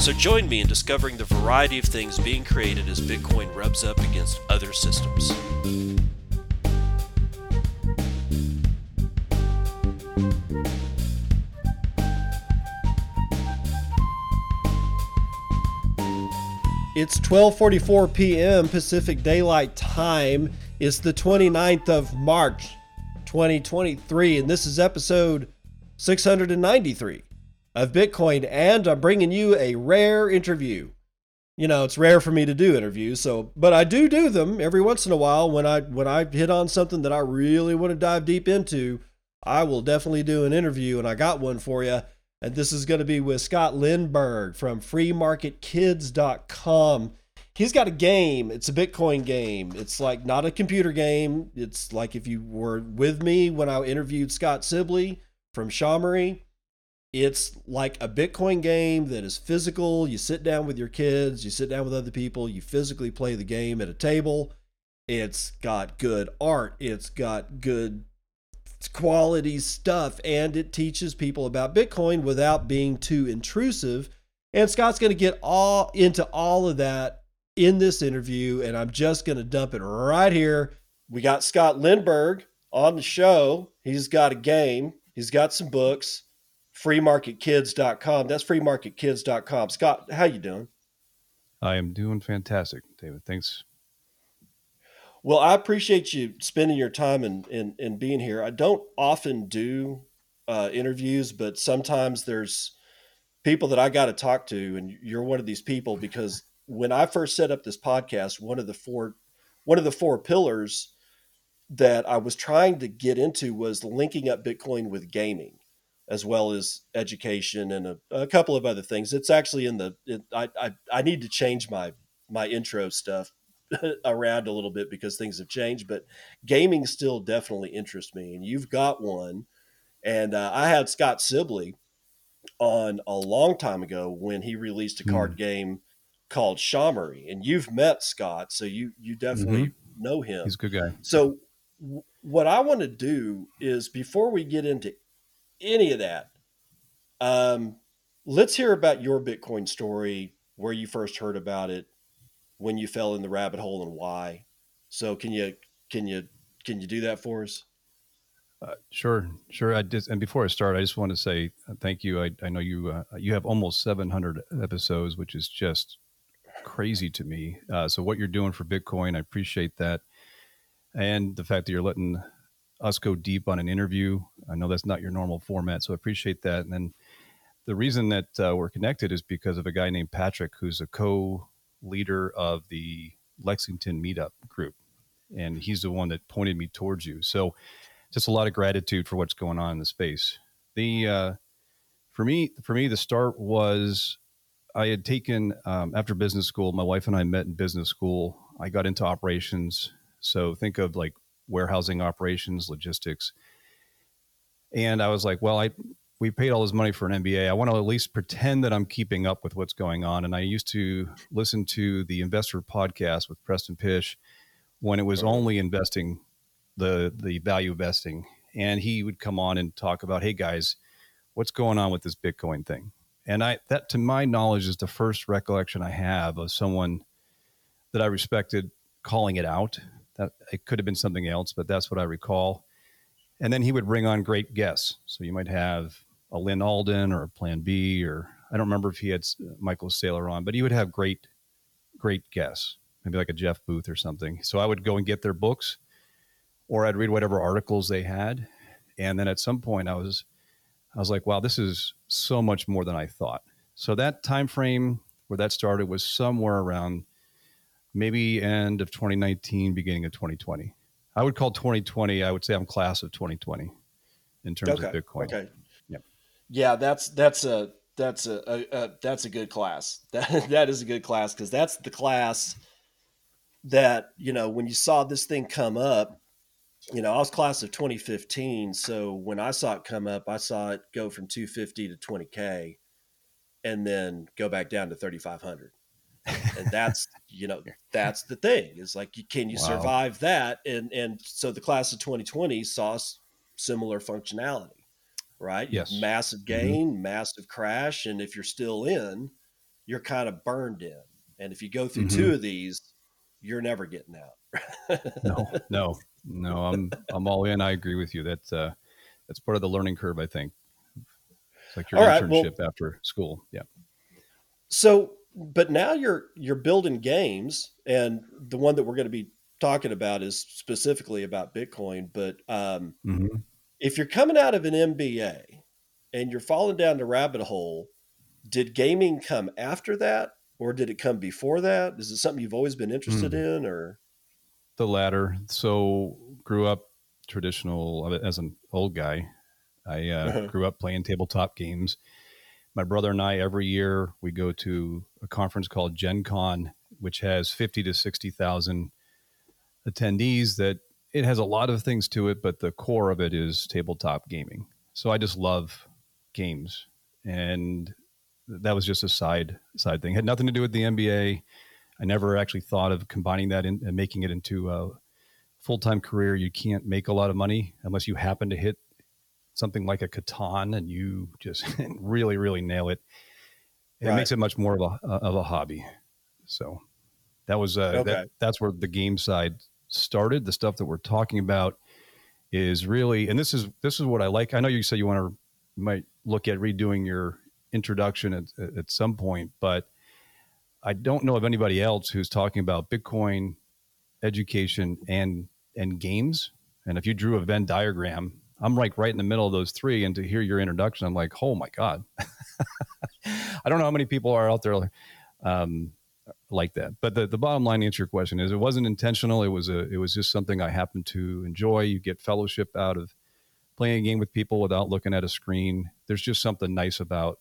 So join me in discovering the variety of things being created as Bitcoin rubs up against other systems. It's 12:44 p.m. Pacific Daylight Time. It's the 29th of March, 2023, and this is episode 693 of Bitcoin, and I'm bringing you a rare interview. You know, it's rare for me to do interviews, so but I do do them every once in a while when I when I hit on something that I really want to dive deep into. I will definitely do an interview, and I got one for you. And this is going to be with Scott Lindberg from freemarketkids.com. He's got a game. It's a Bitcoin game. It's like not a computer game. It's like if you were with me when I interviewed Scott Sibley from Shamory it's like a Bitcoin game that is physical. You sit down with your kids, you sit down with other people, you physically play the game at a table. It's got good art, it's got good quality stuff, and it teaches people about Bitcoin without being too intrusive. And Scott's going to get all into all of that in this interview, and I'm just going to dump it right here. We got Scott Lindberg on the show. He's got a game, he's got some books freemarketkids.com. That's freemarketkids.com. Scott, how you doing? I am doing fantastic, David. Thanks. Well, I appreciate you spending your time and, and, and being here. I don't often do uh, interviews, but sometimes there's people that I got to talk to, and you're one of these people because when I first set up this podcast, one of the four one of the four pillars that I was trying to get into was linking up Bitcoin with gaming as well as education and a, a couple of other things. It's actually in the it, I, I I need to change my my intro stuff around a little bit because things have changed, but gaming still definitely interests me. And you've got one, and uh, I had Scott Sibley on a long time ago when he released a card mm. game called Shamory, and you've met Scott, so you you definitely mm-hmm. know him. He's a good guy. So w- what I want to do is before we get into any of that. Um, let's hear about your Bitcoin story, where you first heard about it, when you fell in the rabbit hole, and why. So, can you can you can you do that for us? Uh, sure, sure. I just and before I start, I just want to say uh, thank you. I, I know you uh, you have almost 700 episodes, which is just crazy to me. Uh, so what you're doing for Bitcoin, I appreciate that, and the fact that you're letting us go deep on an interview. I know that's not your normal format, so I appreciate that. And then the reason that uh, we're connected is because of a guy named Patrick, who's a co-leader of the Lexington Meetup group, and he's the one that pointed me towards you. So, just a lot of gratitude for what's going on in the space. The uh, for me, for me, the start was I had taken um, after business school. My wife and I met in business school. I got into operations. So think of like warehousing operations, logistics. And I was like, well, I we paid all this money for an MBA. I want to at least pretend that I'm keeping up with what's going on. And I used to listen to the investor podcast with Preston Pysh when it was only investing the the value investing. And he would come on and talk about, hey guys, what's going on with this Bitcoin thing? And I that to my knowledge is the first recollection I have of someone that I respected calling it out that it could have been something else, but that's what I recall. And then he would bring on great guests. So you might have a Lyn Alden or a Plan B, or I don't remember if he had Michael Saylor on, but he would have great, great guests, maybe like a Jeff Booth or something. So I would go and get their books, or I'd read whatever articles they had, and then at some point I was, I was like, wow, this is so much more than I thought. So that time frame where that started was somewhere around maybe end of 2019, beginning of 2020. I would call 2020. I would say I'm class of 2020 in terms okay. of Bitcoin. Okay. Yeah. Yeah, that's that's a that's a, a, a, that's a good class. That that is a good class because that's the class that you know when you saw this thing come up. You know, I was class of 2015, so when I saw it come up, I saw it go from 250 to 20k, and then go back down to 3500. And that's you know that's the thing is like can you wow. survive that and and so the class of 2020 saw similar functionality right? Yes. Massive mm-hmm. gain, mm-hmm. massive crash. And if you're still in, you're kind of burned in. And if you go through mm-hmm. two of these, you're never getting out. no, no, no. I'm I'm all in. I agree with you. That's uh that's part of the learning curve, I think. It's like your all internship right, well, after school. Yeah. So but now you're you're building games and the one that we're going to be talking about is specifically about Bitcoin, but um mm-hmm if you're coming out of an MBA and you're falling down the rabbit hole, did gaming come after that or did it come before that? Is it something you've always been interested mm. in or the latter? So grew up traditional as an old guy. I uh, uh-huh. grew up playing tabletop games. My brother and I every year we go to a conference called Gen Con, which has 50 to 60,000 attendees that it has a lot of things to it, but the core of it is tabletop gaming. So I just love games, and that was just a side side thing. It had nothing to do with the MBA. I never actually thought of combining that in, and making it into a full time career. You can't make a lot of money unless you happen to hit something like a Catan and you just really really nail it. It right. makes it much more of a of a hobby. So that was uh, okay. that, that's where the game side started, the stuff that we're talking about is really, and this is this is what I like. I know you said you want to might look at redoing your introduction at, at some point, but I don't know of anybody else who's talking about Bitcoin education and and games. And if you drew a Venn diagram, I'm like right in the middle of those three. And to hear your introduction, I'm like, oh my god. I don't know how many people are out there um, like that. But the, the bottom line answer your question is it wasn't intentional. It was a it was just something I happened to enjoy. You get fellowship out of playing a game with people without looking at a screen. There's just something nice about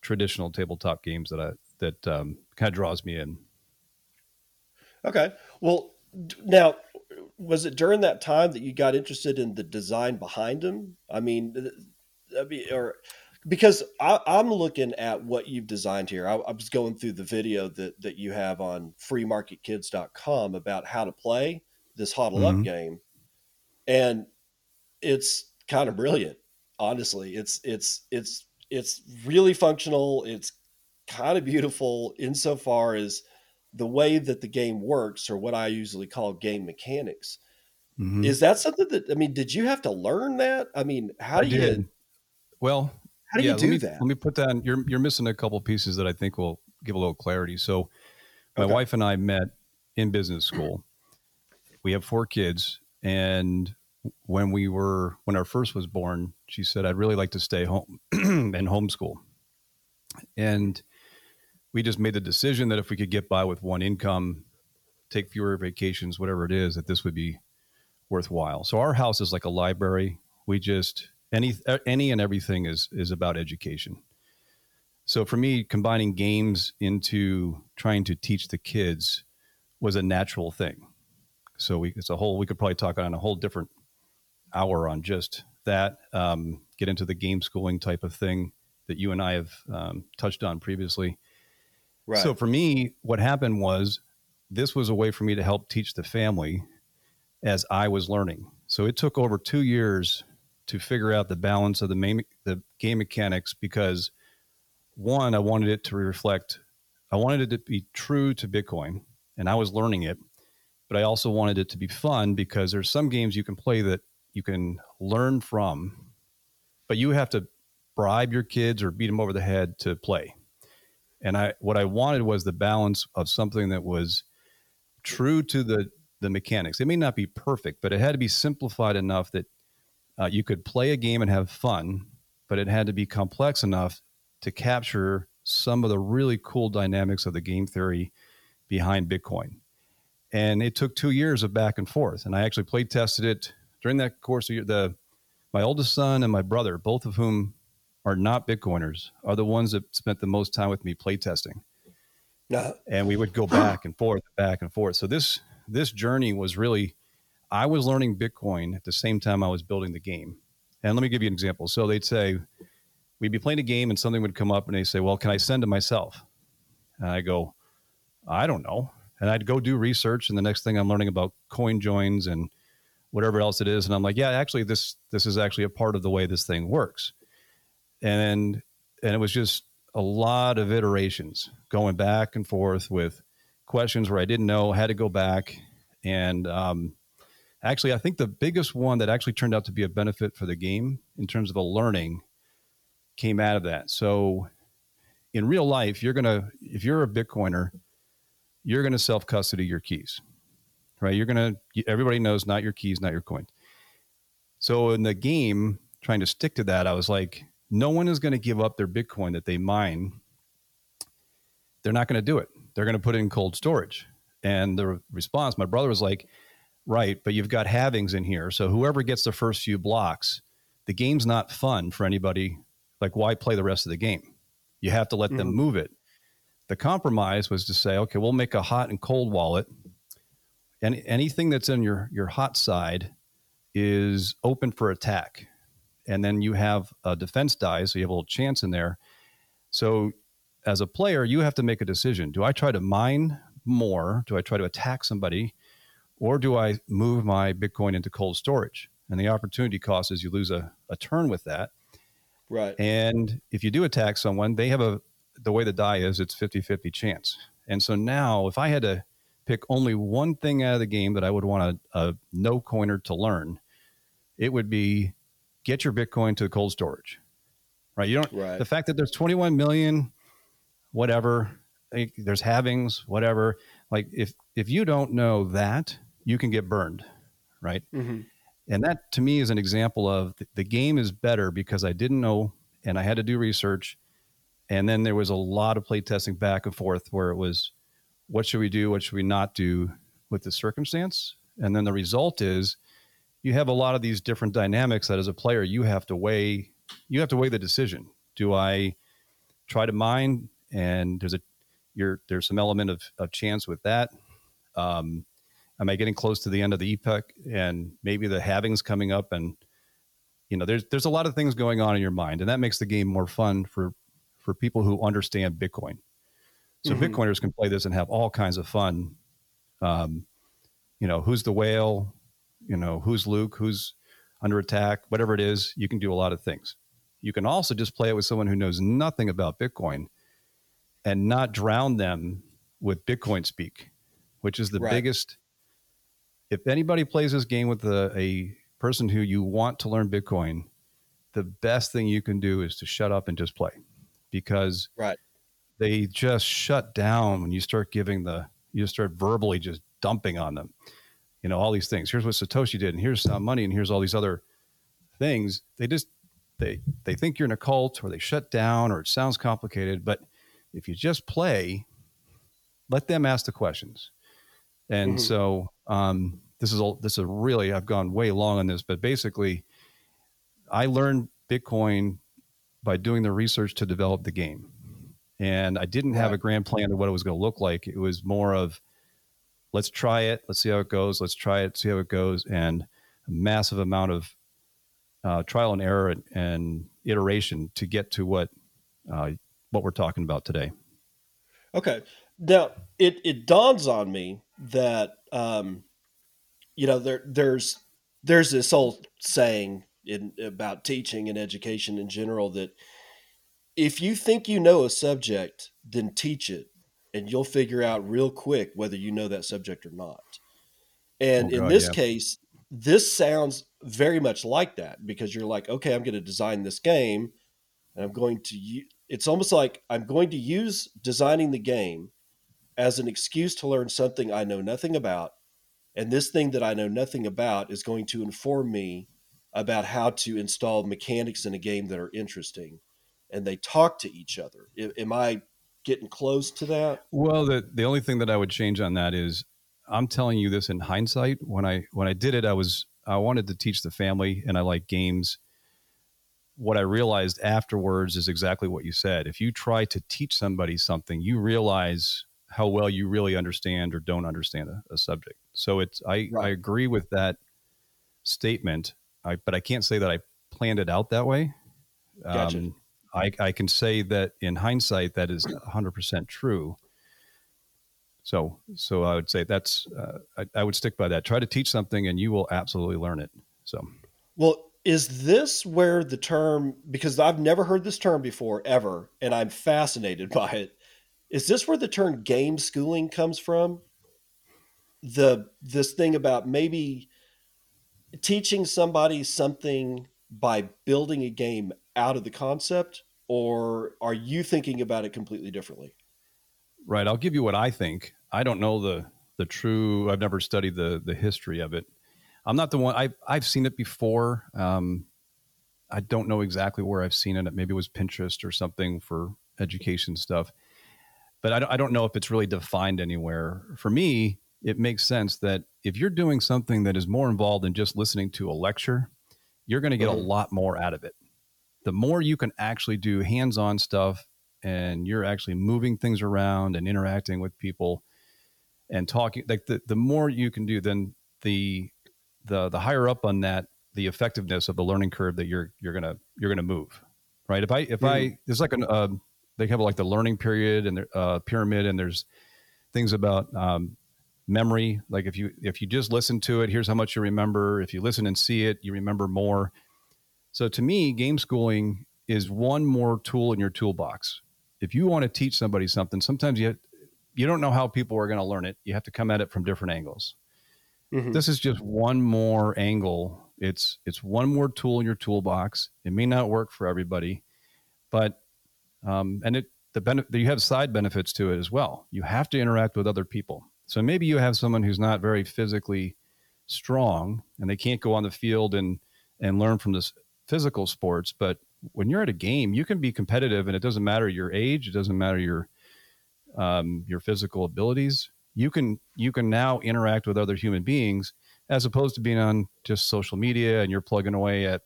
traditional tabletop games that I that um, kind of draws me in. Okay. Well, now was it during that time that you got interested in the design behind them? I mean, I mean, or because I, am looking at what you've designed here. I, I, was going through the video that that you have on freemarketkids.com about how to play this HODL mm-hmm. up game, and it's kind of brilliant. Honestly, it's it's it's it's really functional. It's kind of beautiful insofar as the way that the game works, or what I usually call game mechanics. Mm-hmm. Is that something that I mean? Did you have to learn that? I mean, how do you? Well, how do yeah, you do let me, that? Let me put that. On, you're you're missing a couple pieces that I think will give a little clarity. So, my okay. wife and I met in business school. We have four kids, and when we were when our first was born, she said, "I'd really like to stay home and homeschool." And we just made the decision that if we could get by with one income, take fewer vacations, whatever it is, that this would be worthwhile. So our house is like a library. We just any any and everything is is about education so for me combining games into trying to teach the kids was a natural thing so we it's a whole we could probably talk on a whole different hour on just that um, get into the game schooling type of thing that you and i have um, touched on previously right. so for me what happened was this was a way for me to help teach the family as i was learning so it took over two years to figure out the balance of the main, the game mechanics because one, I wanted it to reflect, I wanted it to be true to Bitcoin, and I was learning it, but I also wanted it to be fun because there's some games you can play that you can learn from, but you have to bribe your kids or beat them over the head to play. And I, what I wanted was the balance of something that was true to the the mechanics. It may not be perfect, but it had to be simplified enough that uh, you could play a game and have fun, but it had to be complex enough to capture some of the really cool dynamics of the game theory behind Bitcoin. And it took two years of back and forth. And I actually play tested it during that course. Of The my oldest son and my brother, both of whom are not Bitcoiners are the ones that spent the most time with me playtesting. Uh, And we would go back and forth, back and forth. So this this journey was really I was learning Bitcoin at the same time I was building the game. And let me give you an example. So they'd say, we'd be playing a game and something would come up and they say, Well, can I send to myself? And I go, I don't know. And I'd go do research, and the next thing I'm learning about coin joins and whatever else it is. And I'm like, yeah, actually, this this is actually a part of the way this thing works. And and it was just a lot of iterations going back and forth with questions where I didn't know, had to go back. And um, actually, I think the biggest one that actually turned out to be a benefit for the game in terms of the learning came out of that. So in real life, you're gonna if you're a Bitcoiner, you're gonna self custody your keys, right? You're gonna everybody knows not your keys, not your coin. So in the game, trying to stick to that, I was like, no one is going to give up their Bitcoin that they mine. They're not going to do it. They're going to put it in cold storage. And the response, my brother was like, right, but you've got halvings in here. So whoever gets the first few blocks, the game's not fun for anybody. Like, why play the rest of the game? You have to let them Mhm. move it. The compromise was to say, okay, we'll make a hot and cold wallet. And anything that's in your, your hot side is open for attack. And then you have a defense die, so you have a little chance in there. So as a player, you have to make a decision. Do I try to mine more? Do I try to attack somebody? Or do I move my Bitcoin into cold storage? And the opportunity cost is you lose a, a turn with that. right. And if you do attack someone, they have a, the way the die is, it's 50 50 chance. And so now, if I had to pick only one thing out of the game that I would want a, a no coiner to learn, it would be get your Bitcoin to the cold storage, right? You don't, Right. the fact that there's 21 million, whatever, like, there's halvings, whatever. Like if, if you don't know that, you can get burned, right? Mhm. And that to me is an example of the, the game is better because I didn't know and I had to do research. And then there was a lot of play testing back and forth where it was, what should we do? What should we not do with the circumstance? And then the result is you have a lot of these different dynamics that as a player, you have to weigh, you have to weigh the decision. Do I try to mine? And there's a, you're, there's some element of, of chance with that. Um, am I getting close to the end of the epoch and maybe the halvings coming up and you know there's there's a lot of things going on in your mind and that makes the game more fun for for people who understand Bitcoin. So Mhm. Bitcoiners can play this and have all kinds of fun. Um, you know, who's the whale? You know, who's Luke? Who's under attack? Whatever it is, you can do a lot of things. You can also just play it with someone who knows nothing about Bitcoin and not drown them with Bitcoin speak, which is the Right. biggest. If anybody plays this game with a, a person who you want to learn Bitcoin, the best thing you can do is to shut up and just play because Right. they just shut down when you start giving the, you start verbally just dumping on them. You know, all these things. Here's what Satoshi did, and here's some money, and here's all these other things. They just, they, they think you're in a cult or they shut down or it sounds complicated. But if you just play, let them ask the questions. And Mhm. so um, this is a, this is really I've gone way long on this, but basically, I learned Bitcoin by doing the research to develop the game, and I didn't have a grand plan of what it was going to look like. It was more of let's try it, let's see how it goes, let's try it, see how it goes, and a massive amount of uh, trial and error and, and iteration to get to what uh, what we're talking about today. Okay. Now it it dawns on me that um, you know there there's there's this old saying in about teaching and education in general that if you think you know a subject, then teach it, and you'll figure out real quick whether you know that subject or not. And Oh, in God, this yeah. case, this sounds very much like that because you're like, okay, I'm going to design this game, and I'm going to. u- It's almost like I'm going to use designing the game as an excuse to learn something I know nothing about, and this thing that I know nothing about is going to inform me about how to install mechanics in a game that are interesting, and they talk to each other. A- Am I getting close to that? Well, the the only thing that I would change on that is I'm telling you this in hindsight. When I when I did it, I was I wanted to teach the family, and I like games. what I realized afterwards is exactly what you said. If you try to teach somebody something, you realize how well you really understand or don't understand a, a subject. So it's I, right. I agree with that statement, I, but I can't say that I planned it out that way. Gotcha. Um, I, I can say that in hindsight, that is 100% true. So, so I would say that's, uh, I, I would stick by that. Try to teach something and you will absolutely learn it. So, well, is this where the term, because I've never heard this term before ever, and I'm fascinated by it. Is this where the term game schooling comes from? The, this thing about maybe teaching somebody something by building a game out of the concept or are you thinking about it completely differently? Right i'll give you what i think. I don't know the the true i've never studied the the history of it. I'm not the one i've, I've seen it before um, i don't know exactly where i've seen it. Maybe it was pinterest or something for education stuff. But I don't, I don't know if it's really defined anywhere. For me it makes sense that if you're doing something that is more involved than just listening to a lecture you're going to get a lot more out of it. The more you can actually do hands on stuff and you're actually moving things around and interacting with people and talking, like the, the more you can do, then the, the, the higher up on that, the effectiveness of the learning curve that you're, you're going to, you're to move. Right. If I, if mm-hmm. I, there's like an, uh, they have like the learning period and the uh, pyramid and there's things about um, memory like if you if you just listen to it here's how much you remember if you listen and see it you remember more so to me game schooling is one more tool in your toolbox. If you want to teach somebody something sometimes you you don't know how people are going to learn it. You have to come at it from different angles. Mm-hmm. this is just one more angle. It's it's one more tool in your toolbox. It may not work for everybody but um, and it the benefit you have side benefits to it as well. You have to interact with other people. So maybe you have someone who's not very physically strong and they can't go on the field and and learn from this physical sports, but when you're at a game, you can be competitive and it doesn't matter your age, it doesn't matter your um, your physical abilities. You can you can now interact with other human beings as opposed to being on just social media and you're plugging away at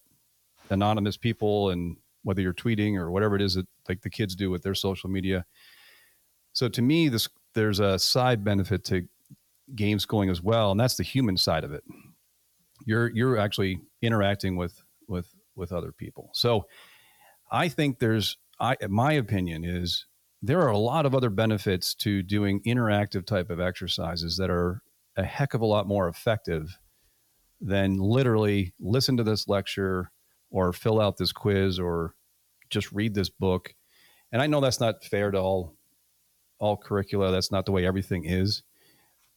anonymous people and whether you're tweeting or whatever it is that like the kids do with their social media. So to me, this there's a side benefit to game schooling as well, and that's the human side of it. You're you're actually interacting with with with other people. So I think there's I my opinion is there are a lot of other benefits to doing interactive type of exercises that are a heck of a lot more effective than literally listen to this lecture or fill out this quiz or just read this book. And I know that's not fair to all all curricula. That's not the way everything is.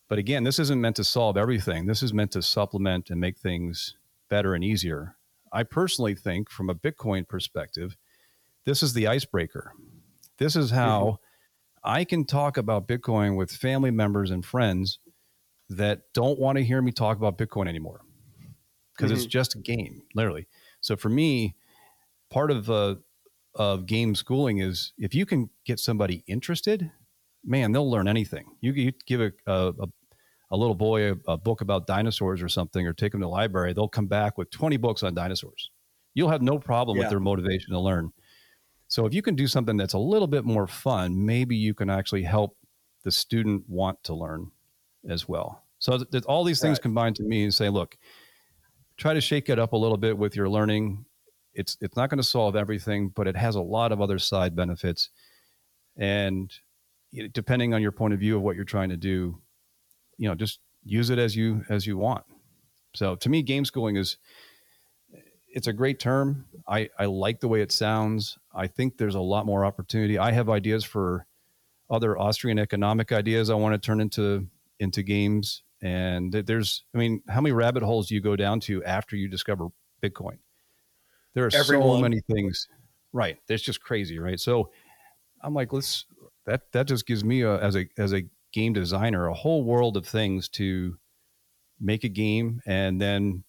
But again, this isn't meant to solve everything. This is meant to supplement and make things better and easier. I personally think, from a Bitcoin perspective, this is the icebreaker. This is how mm-hmm. I can talk about Bitcoin with family members and friends that don't want to hear me talk about Bitcoin anymore because mm-hmm. it's just a game, literally. So for me, part of uh, of game schooling is if you can get somebody interested man, they'll learn anything. You, you give a, a, a little boy a, a, book about dinosaurs or something, or take them to the library, they'll come back with 20 books on dinosaurs. You'll have no problem yeah. with their motivation to learn. So if you can do something that's a little bit more fun, maybe you can actually help the student want to learn as well. So th- all these things right. combine to me and say, look, try to shake it up a little bit with your learning. It's it's not going to solve everything, but it has a lot of other side benefits. And depending on your point of view of what you're trying to do, you know, just use it as you as you want. So to me, game schooling is it's a great term. I, I like the way it sounds. I think there's a lot more opportunity. I have ideas for other Austrian economic ideas I want to turn into into games. And there's, I mean, how many rabbit holes do you go down to after you discover Bitcoin? There are Everyone. so many things. Right. That's just crazy, right? So I'm like, let's that that just gives me a, as a as a game designer a whole world of things to make a game and then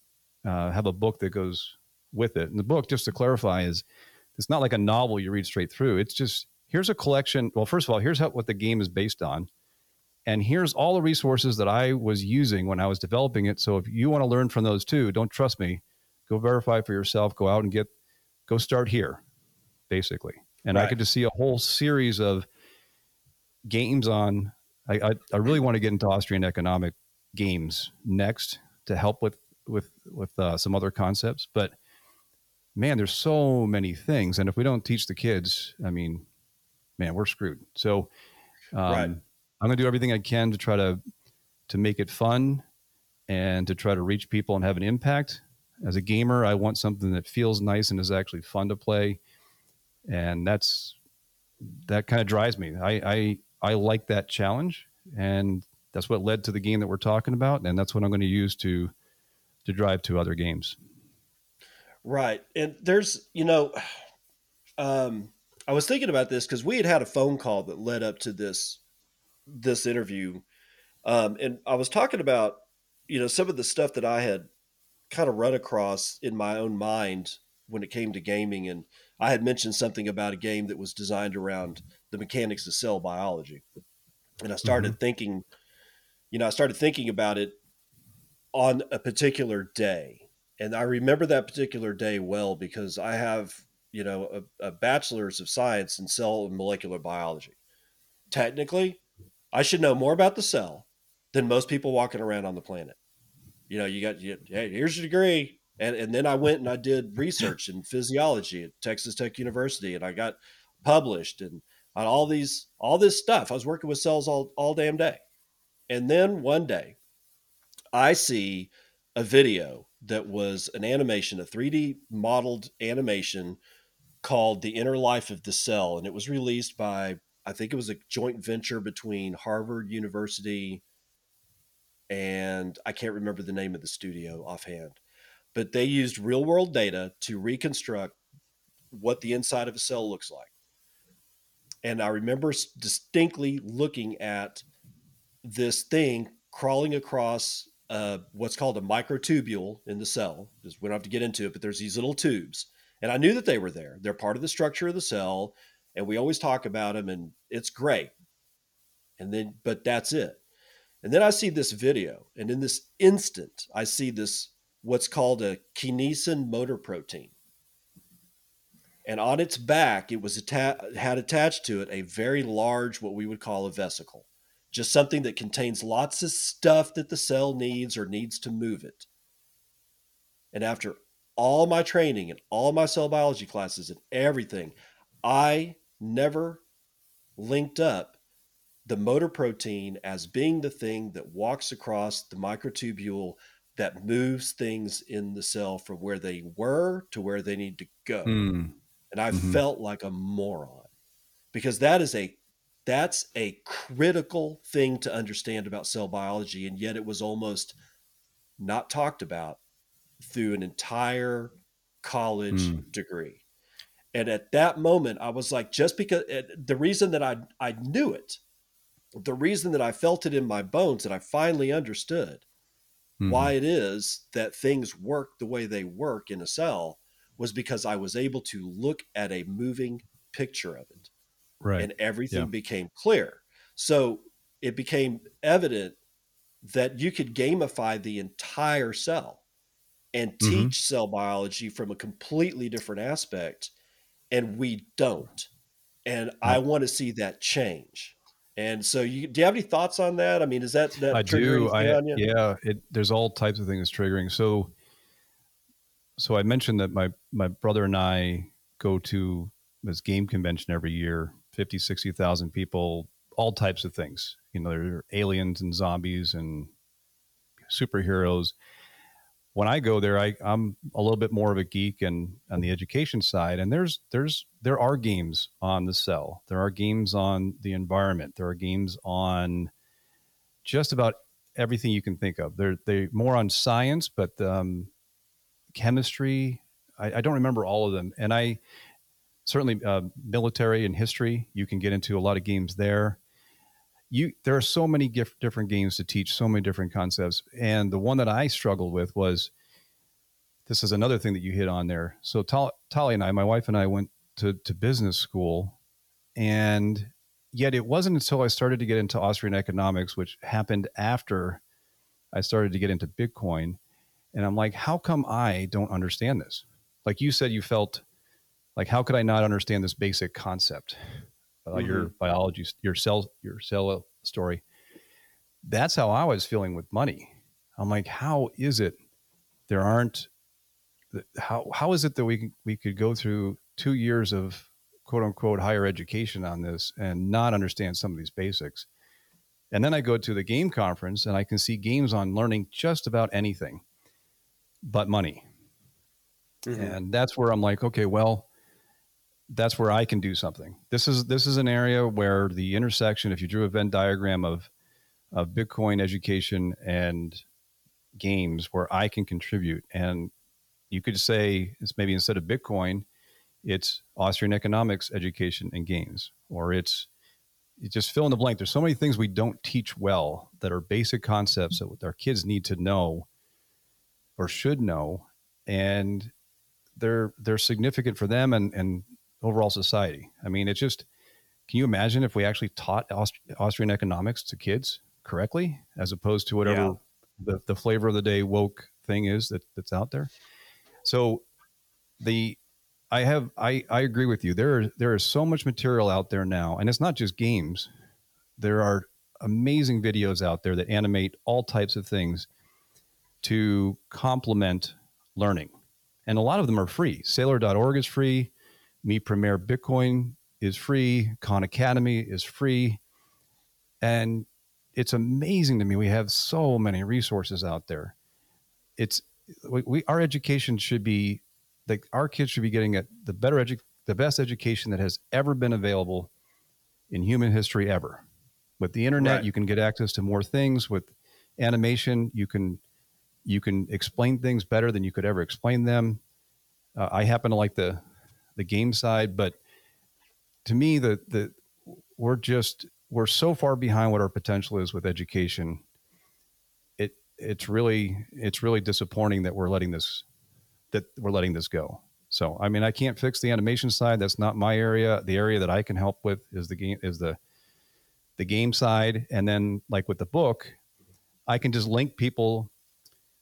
uh, have a book that goes with it. And the book, just to clarify, is it's not like a novel you read straight through. It's just here's a collection. Well, first of all, here's how, what the game is based on. And here's all the resources that I was using when I was developing it. So if you want to learn from those too, don't trust me. Go verify for yourself. Go out and get go start here, basically. And right. I could just see a whole series of games on. I, I, I really want to get into Austrian economic games next to help with with with uh, some other concepts, but man, there's so many things, and if we don't teach the kids, I mean, man, we're screwed. So, um, right. I'm going to do everything I can to try to to make it fun and to try to reach people and have an impact. As a gamer, I want something that feels nice and is actually fun to play, and that's that kind of drives me. I I, I like that challenge, and that's what led to the game that we're talking about, and that's what I'm going to use to to drive to other games. Right, and there's you know, um, I was thinking about this because we had had a phone call that led up to this this interview, um, and I was talking about you know some of the stuff that I had kind of run across in my own mind when it came to gaming, and I had mentioned something about a game that was designed around the mechanics of cell biology, and I started mm-hmm. thinking, you know, I started thinking about it on a particular day, and I remember that particular day well because I have you know a, a bachelor's of science in cell and molecular biology. Technically, I should know more about the cell than most people walking around on the planet. You know, you got you, hey, here's your degree, and and then I went and I did research in physiology at Texas Tech University, and I got published and on all these all this stuff. I was working with cells all all damn day, and then one day, I see a video that was an animation, a 3D modeled animation called "The Inner Life of the Cell," and it was released by I think it was a joint venture between Harvard University and I can't remember the name of the studio offhand, but they used real world data to reconstruct what the inside of a cell looks like. And I remember distinctly looking at this thing crawling across uh, what's called a microtubule in the cell. Just we don't have to get into it, but there's these little tubes, and I knew that they were there. They're part of the structure of the cell, and we always talk about them, and it's great. And then, but that's it. And then I see this video, and in this instant, I see this what's called a kinesin motor protein. And on its back, it was atta- had attached to it a very large, what we would call a vesicle, just something that contains lots of stuff that the cell needs or needs to move it. And after all my training and all my cell biology classes and everything, I never linked up the motor protein as being the thing that walks across the microtubule that moves things in the cell from where they were to where they need to go. Mm. And I mm-hmm. felt like a moron because that is a that's a critical thing to understand about cell biology and yet it was almost not talked about through an entire college mm. degree. And at that moment I was like just because the reason that I I knew it the reason that I felt it in my bones that I finally understood mm-hmm. why it is that things work the way they work in a cell was because I was able to look at a moving picture of it. Right. And everything yeah. became clear. So it became evident that you could gamify the entire cell and mm-hmm. teach mm-hmm. cell biology from a completely different aspect. And we don't. And I want to see that change. And so, you, do you have any thoughts on that? I mean, is that that I do? I, yeah, it, there's all types of things triggering. So, so I mentioned that my my brother and I go to this game convention every year, 50, 60,000 people, all types of things. You know, there are aliens and zombies and superheroes when I go there, I, I'm a little bit more of a geek and on the education side. And there's there's there are games on the cell. There are games on the environment. There are games on just about everything you can think of. They're they more on science, but um, chemistry. I, I, don't remember all of them. And I certainly uh, military and history. You can get into a lot of games there you there are so many gif- different games to teach so many different concepts and the one that i struggled with was this is another thing that you hit on there so Tali and i my wife and i went to, to business school and yet it wasn't until i started to get into austrian economics which happened after i started to get into bitcoin and i'm like how come i don't understand this like you said you felt like how could I not understand this basic concept? Uh, mm-hmm. Your biology, your cell, your cell story. That's how I was feeling with money. I'm like, how is it there aren't how how is it that we we could go through two years of quote unquote higher education on this and not understand some of these basics? And then I go to the game conference and I can see games on learning just about anything but money. Mm-hmm. And that's where I'm like, okay, well, that's where I can do something. This is this is an area where the intersection, if you drew a Venn diagram of of Bitcoin education and games where I can contribute. And you could say it's maybe instead of Bitcoin, it's Austrian economics education and games, or it's you just fill in the blank. There's so many things we don't teach well that are basic concepts that our kids need to know or should know, and they're they're significant for them and and overall society. I mean, it's just can you imagine if we actually taught Aust- Austrian economics to kids correctly as opposed to whatever yeah. the, the flavor of the day woke thing is that that's out there. So the I have I I agree with you. There is there is so much material out there now, and it's not just games. There are amazing videos out there that animate all types of things to complement learning. And a lot of them are free. Saylor.org is free. Mi Primer Bitcoin is free. Khan Academy is free. And it's amazing to me. We have so many resources out there. It's we, we our education should be like our kids should be getting a, the better edu- the best education that has ever been available in human history ever. With the internet, right. you can get access to more things. With animation, you can you can explain things better than you could ever explain them. Uh, I happen to like the the game side, but to me, the the we're just we're so far behind what our potential is with education. It it's really it's really disappointing that we're letting this that we're letting this go. So I mean, I can't fix the animation side. That's not my area. The area that I can help with is the game is the the game side, and then like with the book, I can just link people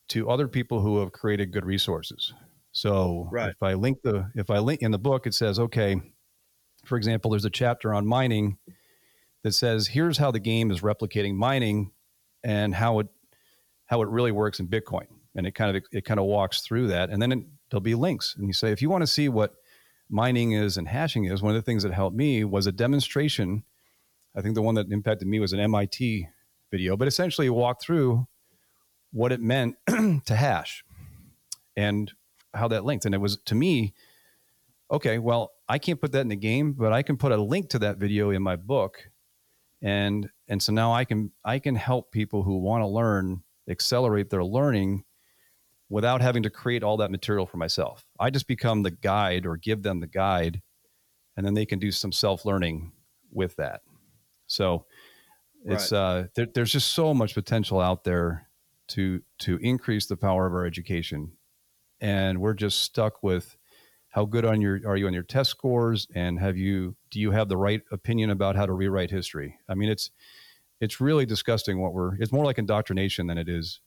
to other people who have created good resources. So right. if I link the if I link in the book, it says okay. For example, there's a chapter on mining that says here's how the game is replicating mining and how it how it really works in Bitcoin. And it kind of it kind of walks through that, and then it, there'll be links, and you say if you want to see what mining is and hashing is. One of the things that helped me was a demonstration. I think the one that impacted me was an MIT video, but essentially walked through what it meant to hash and how that linked. And it was to me, okay, well, I can't put that in the game, but I can put a link to that video in my book and and so now i can i can help people who want to learn accelerate their learning without having to create all that material for myself i just become the guide or give them the guide and then they can do some self-learning with that so it's right. uh there, there's just so much potential out there to to increase the power of our education and we're just stuck with how good on your are you on your test scores? And have you do you have the right opinion about how to rewrite history? I mean it's it's really disgusting what we're it's more like indoctrination than it is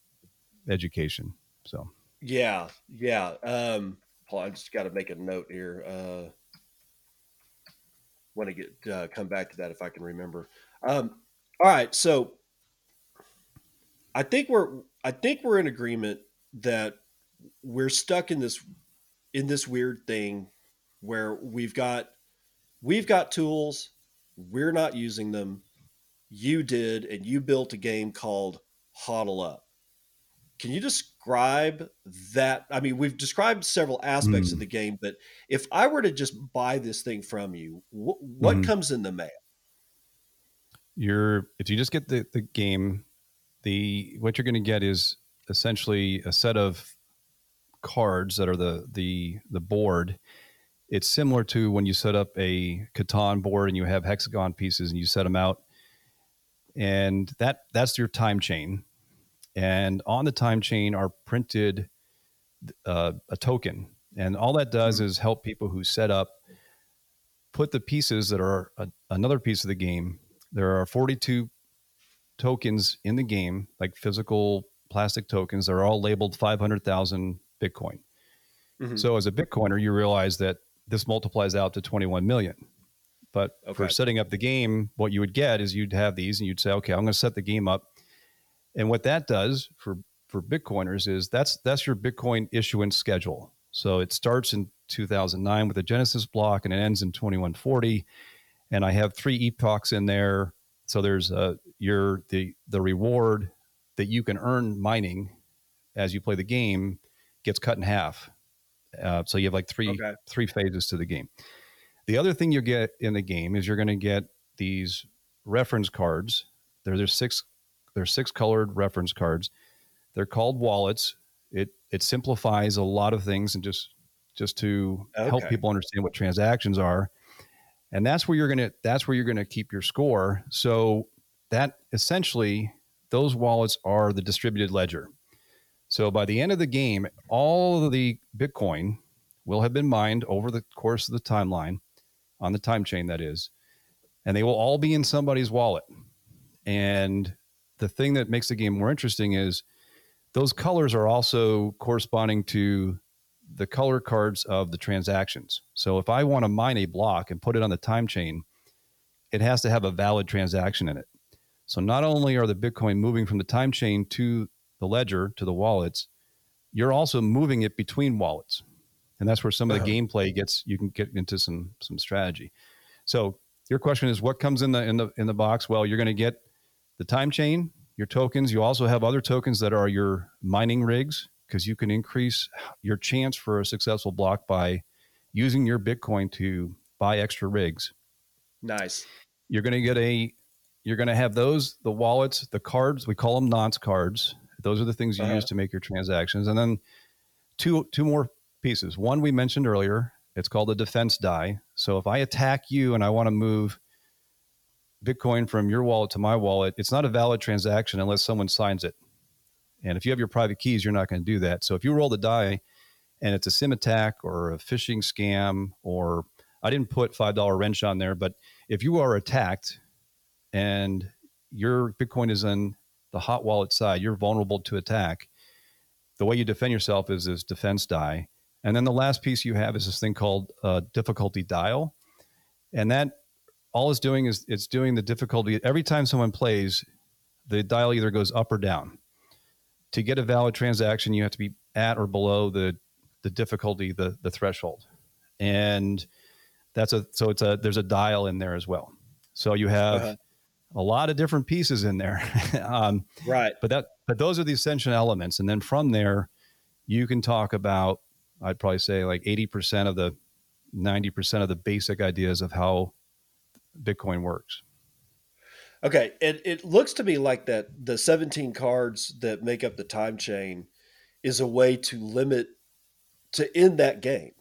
education so. Yeah yeah um paul i just got to make a note here uh want to get uh, come back to that if i can remember. Um all right so i think we're i think we're in agreement that we're stuck in this in this weird thing where we've got we've got tools, we're not using them. You did, and you built a game called Hodl Up. Can you describe that? I mean, we've described several aspects mm. of hmm. the game, but if I were to just buy this thing from you, wh- what mm. comes in the mail? You're if you just get the the game, the what you're going to get is essentially a set of cards that are the the the board it's similar to when you set up a Catan board and you have hexagon pieces and you set them out. And that that's your time chain. And on the time chain are printed uh, a token. And all that does is help people who set up put the pieces that are a, another piece of the game. There are 42 tokens in the game like physical plastic tokens. They're all labeled 500000 Bitcoin. Mm-hmm. So as a Bitcoiner, you realize that this multiplies out to 21 million. But okay. for setting up the game, what you would get is you'd have these and you'd say, okay, I'm going to set the game up. And what that does for for Bitcoiners is that's that's your Bitcoin issuance schedule. So it starts in 2009 with a Genesis block and it ends in 2140. And I have three epochs in there. So there's a your the the reward that you can earn mining as you play the game gets cut in half. Uh, so you have like three okay. three phases to the game. The other thing you get in the game is you're going to get these reference cards. There, there's six there's six colored reference cards. They're called wallets. It it simplifies a lot of things and just just to okay. help people understand what transactions are. And that's where you're gonna that's where you're gonna keep your score. So that essentially those wallets are the distributed ledger. So by the end of the game, all of the Bitcoin will have been mined over the course of the timeline, on the time chain, that is, and they will all be in somebody's wallet. And the thing that makes the game more interesting is those colors are also corresponding to the color cards of the transactions. So if I want to mine a block and put it on the time chain, it has to have a valid transaction in it. So not only are the Bitcoin moving from the time chain to the ledger to the wallets, you're also moving it between wallets. And that's where some of the uh-huh. gameplay gets you can get into some some strategy. So your question is what comes in the in the in the box? Well, you're going to get the time chain, your tokens. You also have other tokens that are your mining rigs because you can increase your chance for a successful block by using your Bitcoin to buy extra rigs. Nice. You're going to get a you're going to have those the wallets, the cards, we call them nonce cards. Those are the things you uh-huh. use to make your transactions. And then two two more pieces. One we mentioned earlier, it's called a defense die. So if I attack you and I want to move Bitcoin from your wallet to my wallet, it's not a valid transaction unless someone signs it. And if you have your private keys, you're not going to do that. So if you roll the die and it's a sim attack or a phishing scam, or I didn't put $5 wrench on there, but if you are attacked and your Bitcoin is in the hot wallet side, you're vulnerable to attack. The way you defend yourself is this defense die. And then the last piece you have is this thing called uh, difficulty dial. And that all it's doing is it's doing the difficulty. Every time someone plays, the dial either goes up or down. To get a valid transaction, you have to be at or below the the difficulty, the the threshold. And that's a so it's a there's a dial in there as well. So you have uh-huh a lot of different pieces in there. um, right. But that, but those are the essential elements. And then from there, you can talk about, I'd probably say like 80% of the 90% of the basic ideas of how Bitcoin works. Okay. It, it looks to me like that the 17 cards that make up the time chain is a way to limit, to end that game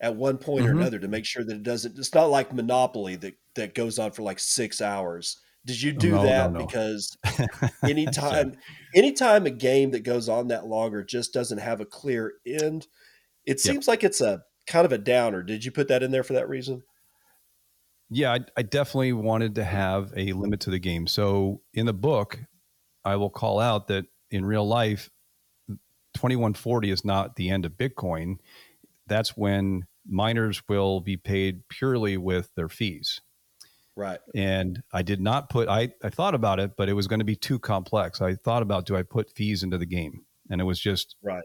at one point mm-hmm. or another to make sure that it doesn't, it's not like Monopoly that, that goes on for like six hours did you do no, that no, no. because anytime anytime a game that goes on that longer just doesn't have a clear end, it seems yep. like it's a kind of a downer. Did you put that in there for that reason? Yeah, I, I definitely wanted to have a limit to the game. So in the book, I will call out that in real life, 2140 is not the end of Bitcoin. That's when miners will be paid purely with their fees. Right. And I did not put, I, I thought about it, but it was going to be too complex. I thought about, do I put fees into the game? And it was just, right.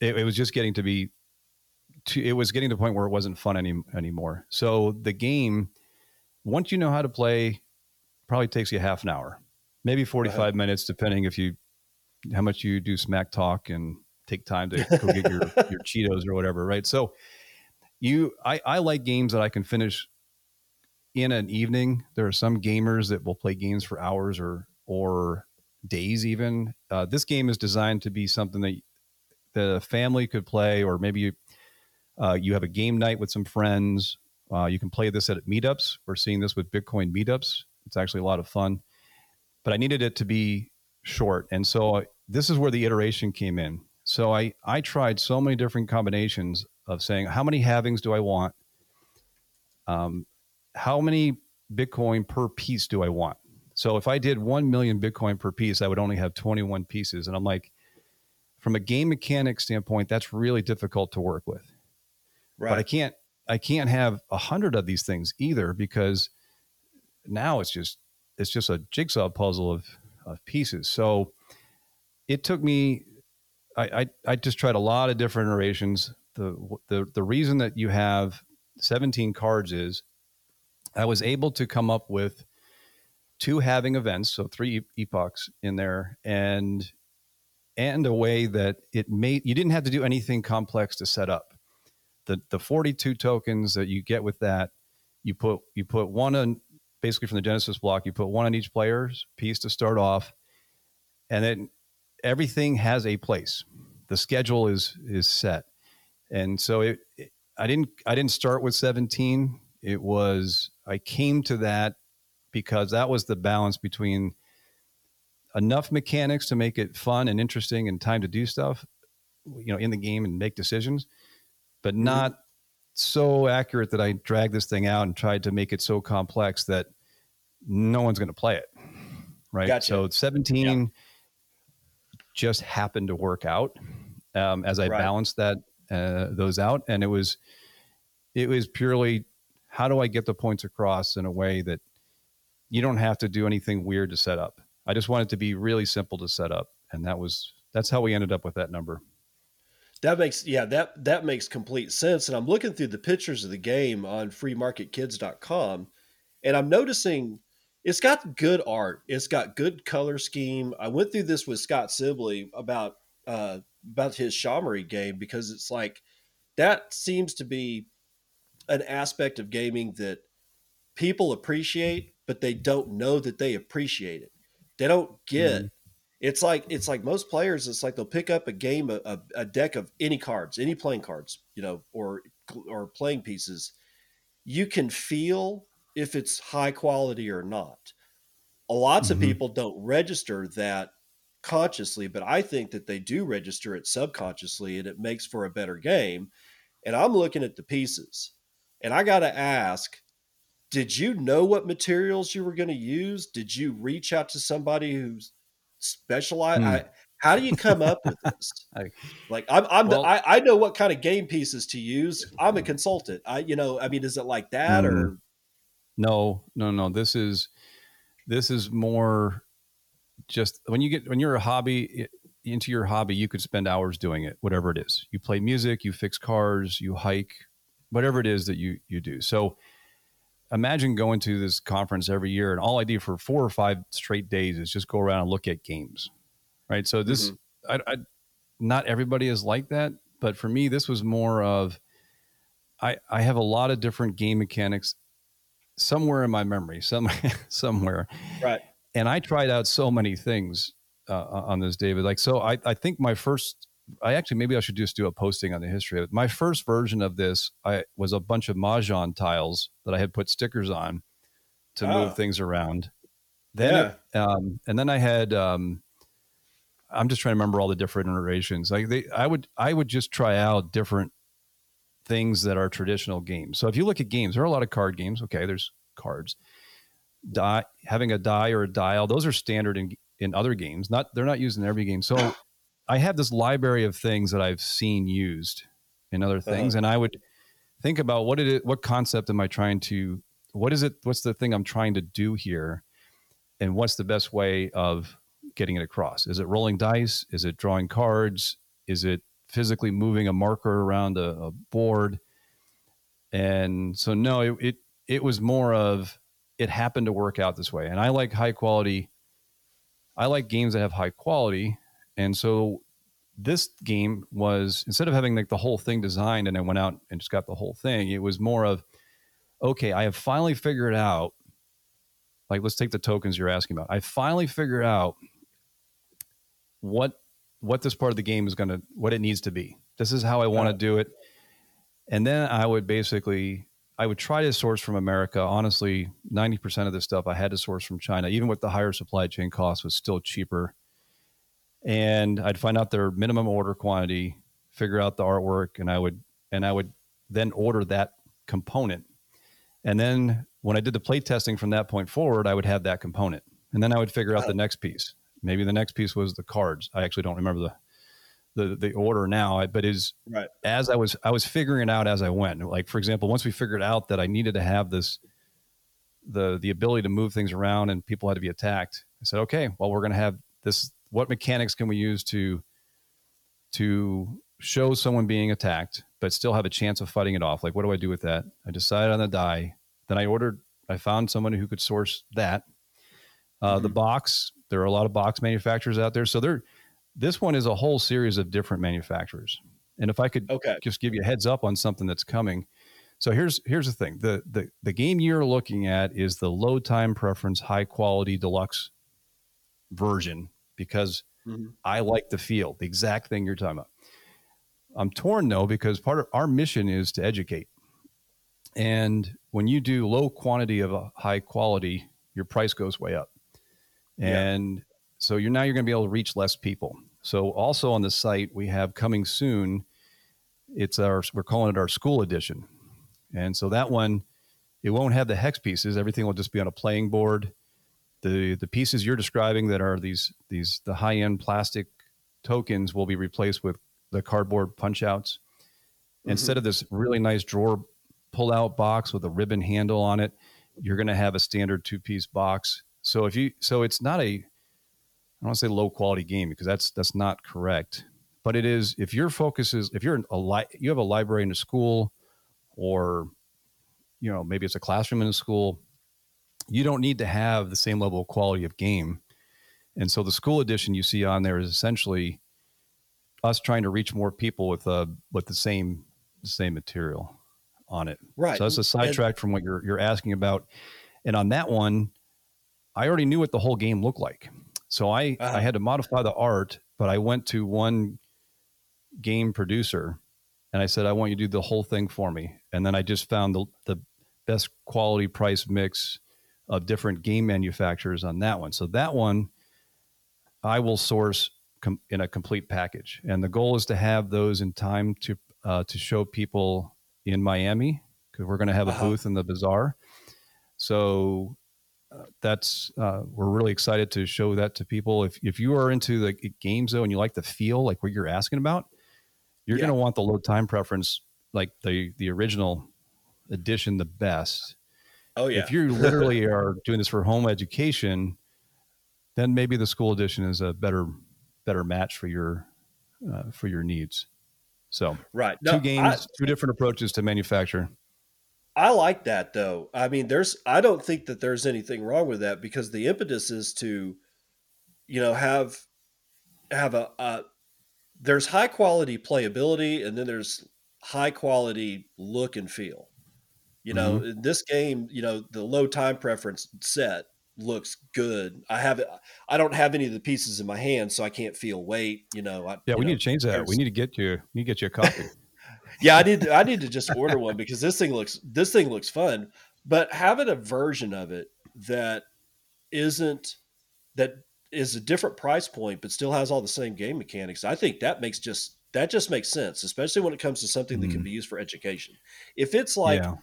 It, it was just getting to be, too, it was getting to the point where it wasn't fun any, anymore. So the game, once you know how to play, probably takes you half an hour, maybe 45 uh-huh. minutes, depending if you, how much you do smack talk and take time to go get your, your Cheetos or whatever. Right. So you, I, I like games that I can finish in an evening. There are some gamers that will play games for hours or or days even. Uh, this game is designed to be something that the family could play, or maybe you, uh, you have a game night with some friends. Uh, you can play this at meetups. We're seeing this with Bitcoin meetups. It's actually a lot of fun. But I needed it to be short, and so uh, this is where the iteration came in. So I I tried so many different combinations of saying how many halvings do I want. Um, how many Bitcoin per piece do I want? So if I did 1 million Bitcoin per piece, I would only have 21 pieces. And I'm like, from a game mechanic standpoint, that's really difficult to work with. Right. But I can't, I can't have a hundred of these things either because now it's just it's just a jigsaw puzzle of, of pieces. So it took me I, I, I just tried a lot of different iterations. The the the reason that you have 17 cards is I was able to come up with two halving events, so three epochs in there, and and a way that it made you didn't have to do anything complex to set up. The the 42 tokens that you get with that, you put you put one on basically from the Genesis block, you put one on each player's piece to start off, and then everything has a place. The schedule is is set, and so it, it I didn't I didn't start with 17. It was I came to that because that was the balance between enough mechanics to make it fun and interesting and time to do stuff, you know, in the game and make decisions, but mm-hmm. not so accurate that I dragged this thing out and tried to make it so complex that no one's going to play it. Right. Gotcha. So 17 yeah. just happened to work out um, as I right. balanced that uh, those out, and it was it was purely how do I get the points across in a way that you don't have to do anything weird to set up. I just want it to be really simple to set up, and that was that's how we ended up with that number. That makes yeah that that makes complete sense. And I'm looking through the pictures of the game on freemarketkids.com, and I'm noticing it's got good art. It's got good color scheme. I went through this with Scott Sibley about uh, about his Shamory game because it's like that seems to be an aspect of gaming that people appreciate, but they don't know that they appreciate it. They don't get. Mm-hmm. It's like it's like most players. It's like they'll pick up a game, a, a deck of any cards, any playing cards, you know, or or playing pieces. You can feel if it's high quality or not. Lots mm-hmm. of people don't register that consciously, but I think that they do register it subconsciously, and it makes for a better game. And I'm looking at the pieces, and I got to ask, did you know what materials you were going to use? Did you reach out to somebody who's specialized? Hmm. I, how do you come up with this? like I'm, I'm well, the, I, I, know what kind of game pieces to use. I'm a consultant. I, you know, I mean, is it like that or? Hmm. No, no, no. This is, this is more just when you get, when you're a hobby into your hobby, you could spend hours doing it, whatever it is. You play music, you fix cars, you hike, whatever it is that you, you do. So, imagine going to this conference every year and all I do for four or five straight days is just go around and look at games. Right. So this, mm-hmm. I, I, not everybody is like that, but for me, this was more of, I, I have a lot of different game mechanics somewhere in my memory, some, somewhere. Right. And I tried out so many things uh, on this, David. Like, so I, I think my first I actually maybe I should just do a posting on the history of it. My first version of this I was a bunch of mahjong tiles that I had put stickers on to move ah. things around. Then yeah. um, and then I had um, I'm just trying to remember all the different iterations. Like they I would I would just try out different things that are traditional games. So if you look at games, there are a lot of card games. Okay, there's cards. Die having a die or a dial, those are standard in in other games. Not they're not used in every game. So I have this library of things that I've seen used in other uh-huh. things, uh-huh. and I would think about what it what concept am I trying to what is it what's the thing I'm trying to do here, and what's the best way of getting it across? Is it rolling dice? Is it drawing cards? Is it physically moving a marker around a, a board? And so no, it, it it was more of it happened to work out this way, and I like high quality. I like games that have high quality and so this game was instead of having like the whole thing designed and I went out and just got the whole thing, it was more of okay, I have finally figured out like let's take the tokens you're asking about. I finally figured out what what this part of the game is going to what it needs to be. This is how I want to do it. And then I would basically I would try to source from America. Honestly, 90% of this stuff I had to source from China. Even with the higher supply chain costs was still cheaper and I'd find out their minimum order quantity, figure out the artwork, and I would and I would then order that component. And then when I did the play testing from that point forward, I would have that component. And then I would figure out the next piece. Maybe the next piece was the cards. I actually don't remember the the the order now, but is right as I was I was figuring it out as I went. Like for example, once we figured out that I needed to have this the the ability to move things around and people had to be attacked, I said, okay, well we're going to have this. What mechanics can we use to to show someone being attacked, but still have a chance of fighting it off? Like what do I do with that? I decided on the die. Then I ordered. I found someone who could source that. Uh, mm-hmm. The box. There are a lot of box manufacturers out there, so they're this one is a whole series of different manufacturers. And if I could okay. just give you a heads up on something that's coming. So here's here's the thing. The the the game you're looking at is the low time preference high quality deluxe version because mm-hmm. I like the feel, the exact thing you're talking about. I'm torn though because part of our mission is to educate. And when you do low quantity of a high quality, your price goes way up. And yeah. So you're now you're going to be able to reach less people. So also on the site we have coming soon. It's our we're calling it our school edition, and so that one it won't have the hex pieces. Everything will just be on a playing board. The the pieces you're describing that are these these the high end plastic tokens will be replaced with the cardboard punch outs. Mm-hmm. Instead of this really nice drawer pull out box with a ribbon handle on it, you're going to have a standard two piece box. So if you so it's not a I don't want to say low quality game because that's that's not correct. But it is if your focus is if you're a li- you have a library in a school, or you know maybe it's a classroom in a school, you don't need to have the same level of quality of game. And so the school edition you see on there is essentially us trying to reach more people with uh with the same the same material on it. Right. So that's a sidetrack from what you're you're asking about. And on that one, I already knew what the whole game looked like. So I, uh-huh. I had to modify the art, but I went to one game producer and I said, I want you to do the whole thing for me. And then I just found the, the best quality price mix of different game manufacturers on that one. So that one I will source com- in a complete package. And the goal is to have those in time to, uh, to show people in Miami because we're going to have a uh-huh. booth in the bazaar. So that's uh, we're really excited to show that to people. If if you are into the games though and you like the feel like what you're asking about, you're yeah. going to want the low time preference like the the original edition the best. Oh yeah. If you literally are doing this for home education, then maybe the school edition is a better better match for your uh, for your needs. So right, no, two games, I, two different approaches to manufacture. I like that though. I mean, there's I don't think that there's anything wrong with that because the impetus is to, you know, have have a, a there's high quality playability and then there's high quality look and feel. You know, mm-hmm. this game, you know, the low time preference set looks good. I have it. I don't have any of the pieces in my hand, so I can't feel weight. You know. I, yeah, we know, need to change that. We need to get you. We need to get you a copy yeah, I need to, I need to just order one because this thing looks this thing looks fun. But having a version of it that isn't that is a different price point but still has all the same game mechanics, I think that makes just that just makes sense, especially when it comes to something mm. that can mm-hmm. be used for education. If it's like yeah.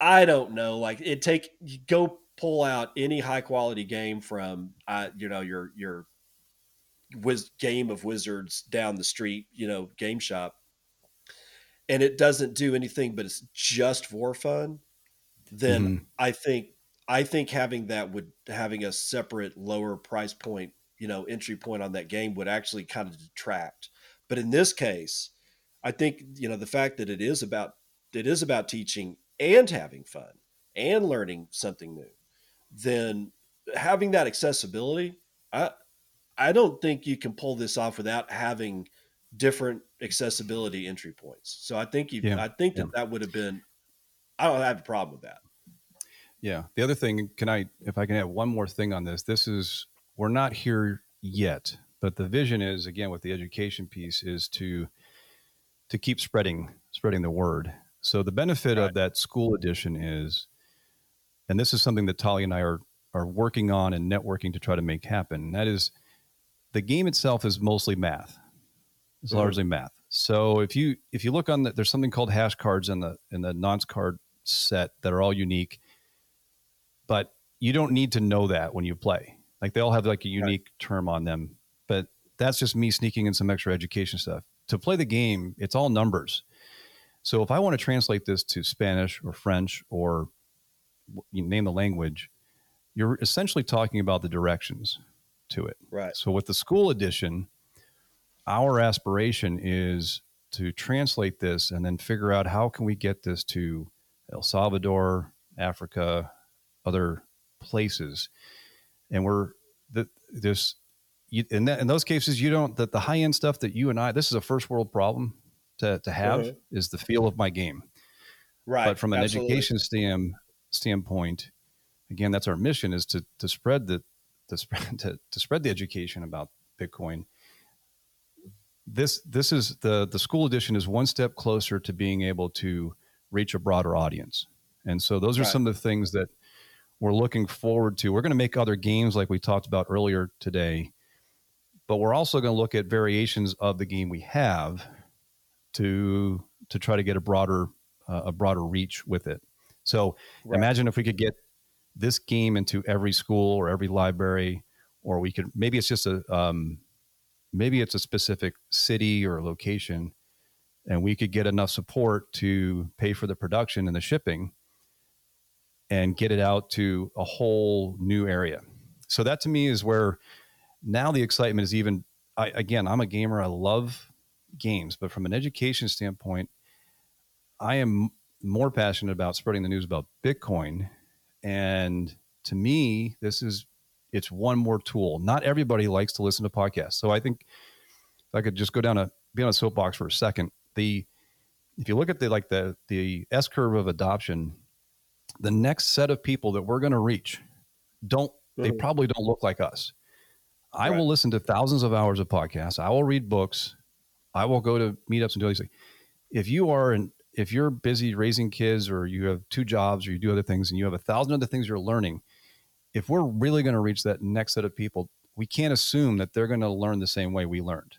I don't know, like it take go pull out any high quality game from uh, you know your your wiz- game of wizards down the street, you know, game shop and it doesn't do anything but it's just for fun, then mm-hmm. I think I think having that would having a separate lower price point, you know, entry point on that game would actually kind of detract. But in this case, I think you know the fact that it is about it is about teaching and having fun and learning something new, then having that accessibility, I I don't think you can pull this off without having different accessibility entry points. So I think you, yeah. I think that yeah. that would have been. I don't have a problem with that. Yeah. The other thing, can I, if I can add one more thing on this, this is we're not here yet, but the vision is again with the education piece is to to keep spreading spreading the word. So the benefit right. of that school edition is, and this is something that Talia and I are are working on and networking to try to make happen. that is, the game itself is mostly math. It's mm-hmm. largely math. So if you if you look on the, there's something called hash cards in the in the nonce card set that are all unique, but you don't need to know that when you play. Like they all have like a unique right. term on them. But that's just me sneaking in some extra education stuff. To play the game, it's all numbers. So if I want to translate this to Spanish or French or you name the language, you're essentially talking about the directions to it. Right. So with the school edition, our aspiration is to translate this and then figure out how can we get this to El Salvador, Africa, other places. And we're the this you, in that in those cases you don't that the high end stuff that you and I this is a first world problem to to have mm-hmm. is the feel of my game. Right. But from an Absolutely. education stand, standpoint, again, that's our mission is to to spread the to spread to, to spread the education about Bitcoin. This this is the the school edition is one step closer to being able to reach a broader audience. And so those are right. some of the things that we're looking forward to. We're going to make other games like we talked about earlier today, but we're also going to look at variations of the game we have to to try to get a broader uh, a broader reach with it. So right. imagine if we could get this game into every school or every library, or we could maybe it's just a um, maybe it's a specific city or location, and we could get enough support to pay for the production and the shipping, and get it out to a whole new area. So that to me is where now the excitement is even. I, again, I'm a gamer. I love games, but from an education standpoint, I am more passionate about spreading the news about Bitcoin. And to me, this is it's one more tool. Not everybody likes to listen to podcasts. So I think if I could just go down a be on a soapbox for a second. The if you look at the like the the S curve of adoption, the next set of people that we're going to reach don't mm-hmm. they probably don't look like us. I right. will listen to thousands of hours of podcasts. I will read books. I will go to meetups and do these things. If you are an if you're busy raising kids or you have two jobs or you do other things and you have a thousand other things you're learning, if we're really going to reach that next set of people, we can't assume that they're going to learn the same way we learned.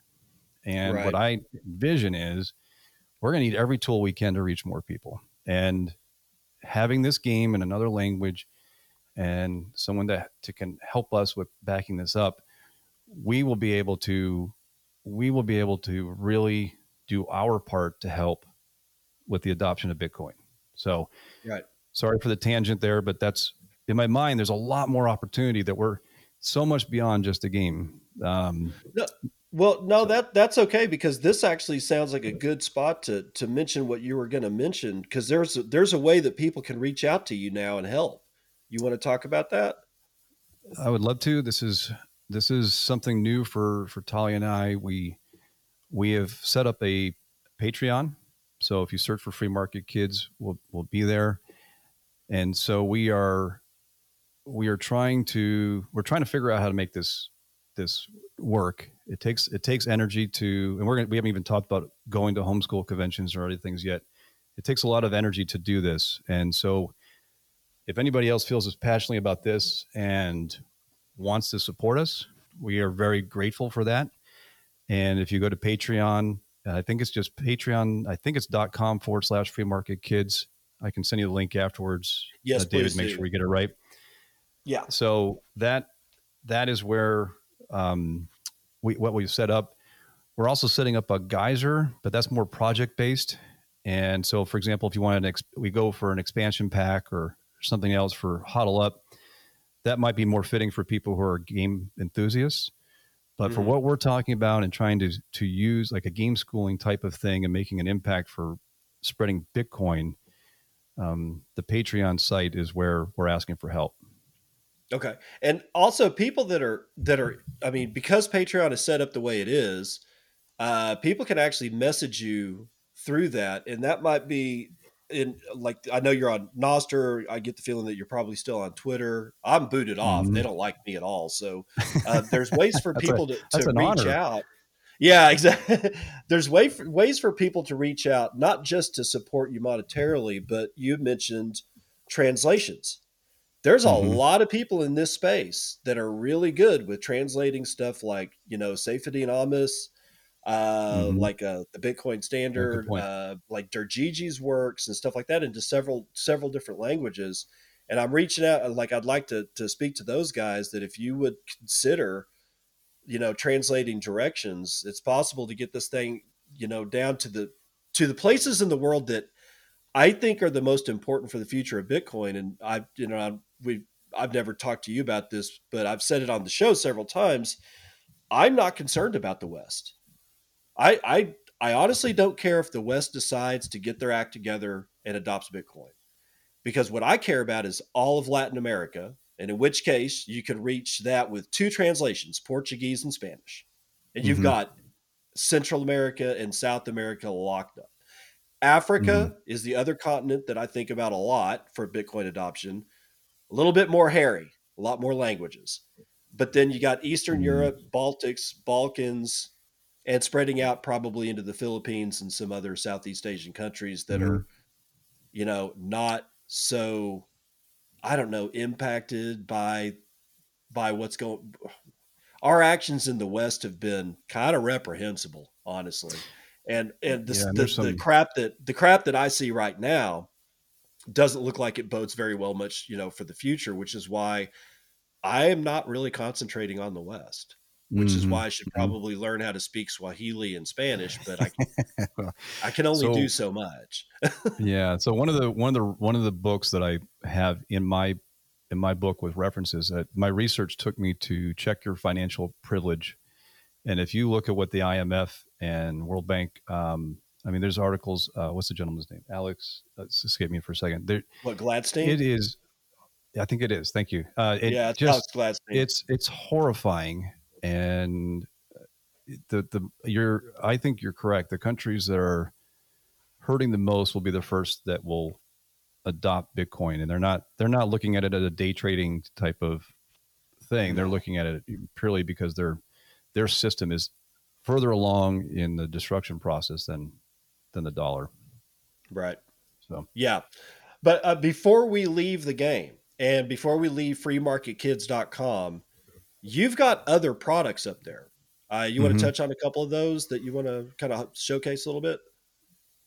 And right. what I envision is we're going to need every tool we can to reach more people. And having this game in another language and someone that to can help us with backing this up, we will be able to we will be able to really do our part to help with the adoption of Bitcoin. So, right. Sorry for the tangent there, but that's in my mind. There's a lot more opportunity that we're so much beyond just a game. Um, no, well, no, so. that that's okay because this actually sounds like a good spot to to mention what you were going to mention because there's a, there's a way that people can reach out to you now and help. You want to talk about that? I would love to. This is this is something new for for Talia and I. We we have set up a Patreon. So if you search for Free Market Kids, we'll we'll be there. And so we are we are trying to we're trying to figure out how to make this this work. It takes it takes energy to and we're gonna, we haven't even talked about going to homeschool conventions or other things yet. It takes a lot of energy to do this. And so if anybody else feels as passionately about this and wants to support us. We are very grateful for that. And if you go to Patreon, I think it's just Patreon, I think it's dot com forward slash free market kids. I can send you the link afterwards. Yes, uh, David, make do. sure we get it right. Yeah. So that that is where um, we what we've set up. We're also setting up a geyser, but that's more project based. And so, for example, if you want an, ex- we go for an expansion pack or something else for Hodl Up, that might be more fitting for people who are game enthusiasts. But mm-hmm. for what we're talking about and trying to to use like a game schooling type of thing and making an impact for spreading Bitcoin, um, the Patreon site is where we're asking for help. Okay, and also people that are that are, I mean, because Patreon is set up the way it is, uh, people can actually message you through that, and that might be in like I know you're on Nostr. I get the feeling that you're probably still on Twitter. I'm booted off. Mm-hmm. They don't like me at all. So uh, there's ways for people a, to, to reach honor. out. Yeah, exactly. there's way for, ways for people to reach out, not just to support you monetarily, but you mentioned translations. There's a mm-hmm. lot of people in this space that are really good with translating stuff like, you know, Saifedean Ammous, uh, mm-hmm. like uh, the Bitcoin Standard, uh, like Dergigi's works and stuff like that into several several different languages. And I'm reaching out, like I'd like to to speak to those guys that if you would consider you know, translating directions, it's possible to get this thing, you know, down to the to the places in the world that I think are the most important for the future of Bitcoin. And I, you know, we I've never talked to you about this, but I've said it on the show several times. I'm not concerned about the West. I I I honestly don't care if the West decides to get their act together and adopts Bitcoin. Because what I care about is all of Latin America, and in which case you could reach that with two translations, Portuguese and Spanish. And you've mm-hmm. got Central America and South America locked up. Africa mm-hmm. is the other continent that I think about a lot for Bitcoin adoption. A little bit more hairy, a lot more languages. But then you got Eastern mm-hmm. Europe, Baltics, Balkans, and spreading out probably into the Philippines and some other Southeast Asian countries that mm-hmm. are, you know, not so, I don't know, impacted by by what's going. Our actions in the West have been kind of reprehensible, honestly, and and yeah, the, some... the crap that the crap that I see right now doesn't look like it bodes very well much, you know, for the future, which is why I am not really concentrating on the West which mm-hmm. is why I should mm-hmm. probably mm-hmm. learn how to speak Swahili and Spanish, but I I can only so, do so much. yeah. So one of the one of the one of the books that I have in my in my book with references that my research took me to check your financial privilege, and if you look at what the IMF and World Bank, um, I mean, there's articles. Uh, what's the gentleman's name? Alex. Let's escape me for a second. There, what Gladstein? It is. I think it is. Thank you. Uh, it yeah, it's just, Gladstein. It's it's horrifying and the the you're I think you're correct. The countries that are hurting the most will be the first that will adopt Bitcoin, and they're not they're not looking at it as a day trading type of thing. They're looking at it purely because their their system is further along in the destruction process than than the dollar. Right. So yeah, but uh, before we leave the game and before we leave freemarketkids.com, You've got other products up there. Uh, you mm-hmm. want to touch on a couple of those that you want to kind of showcase a little bit?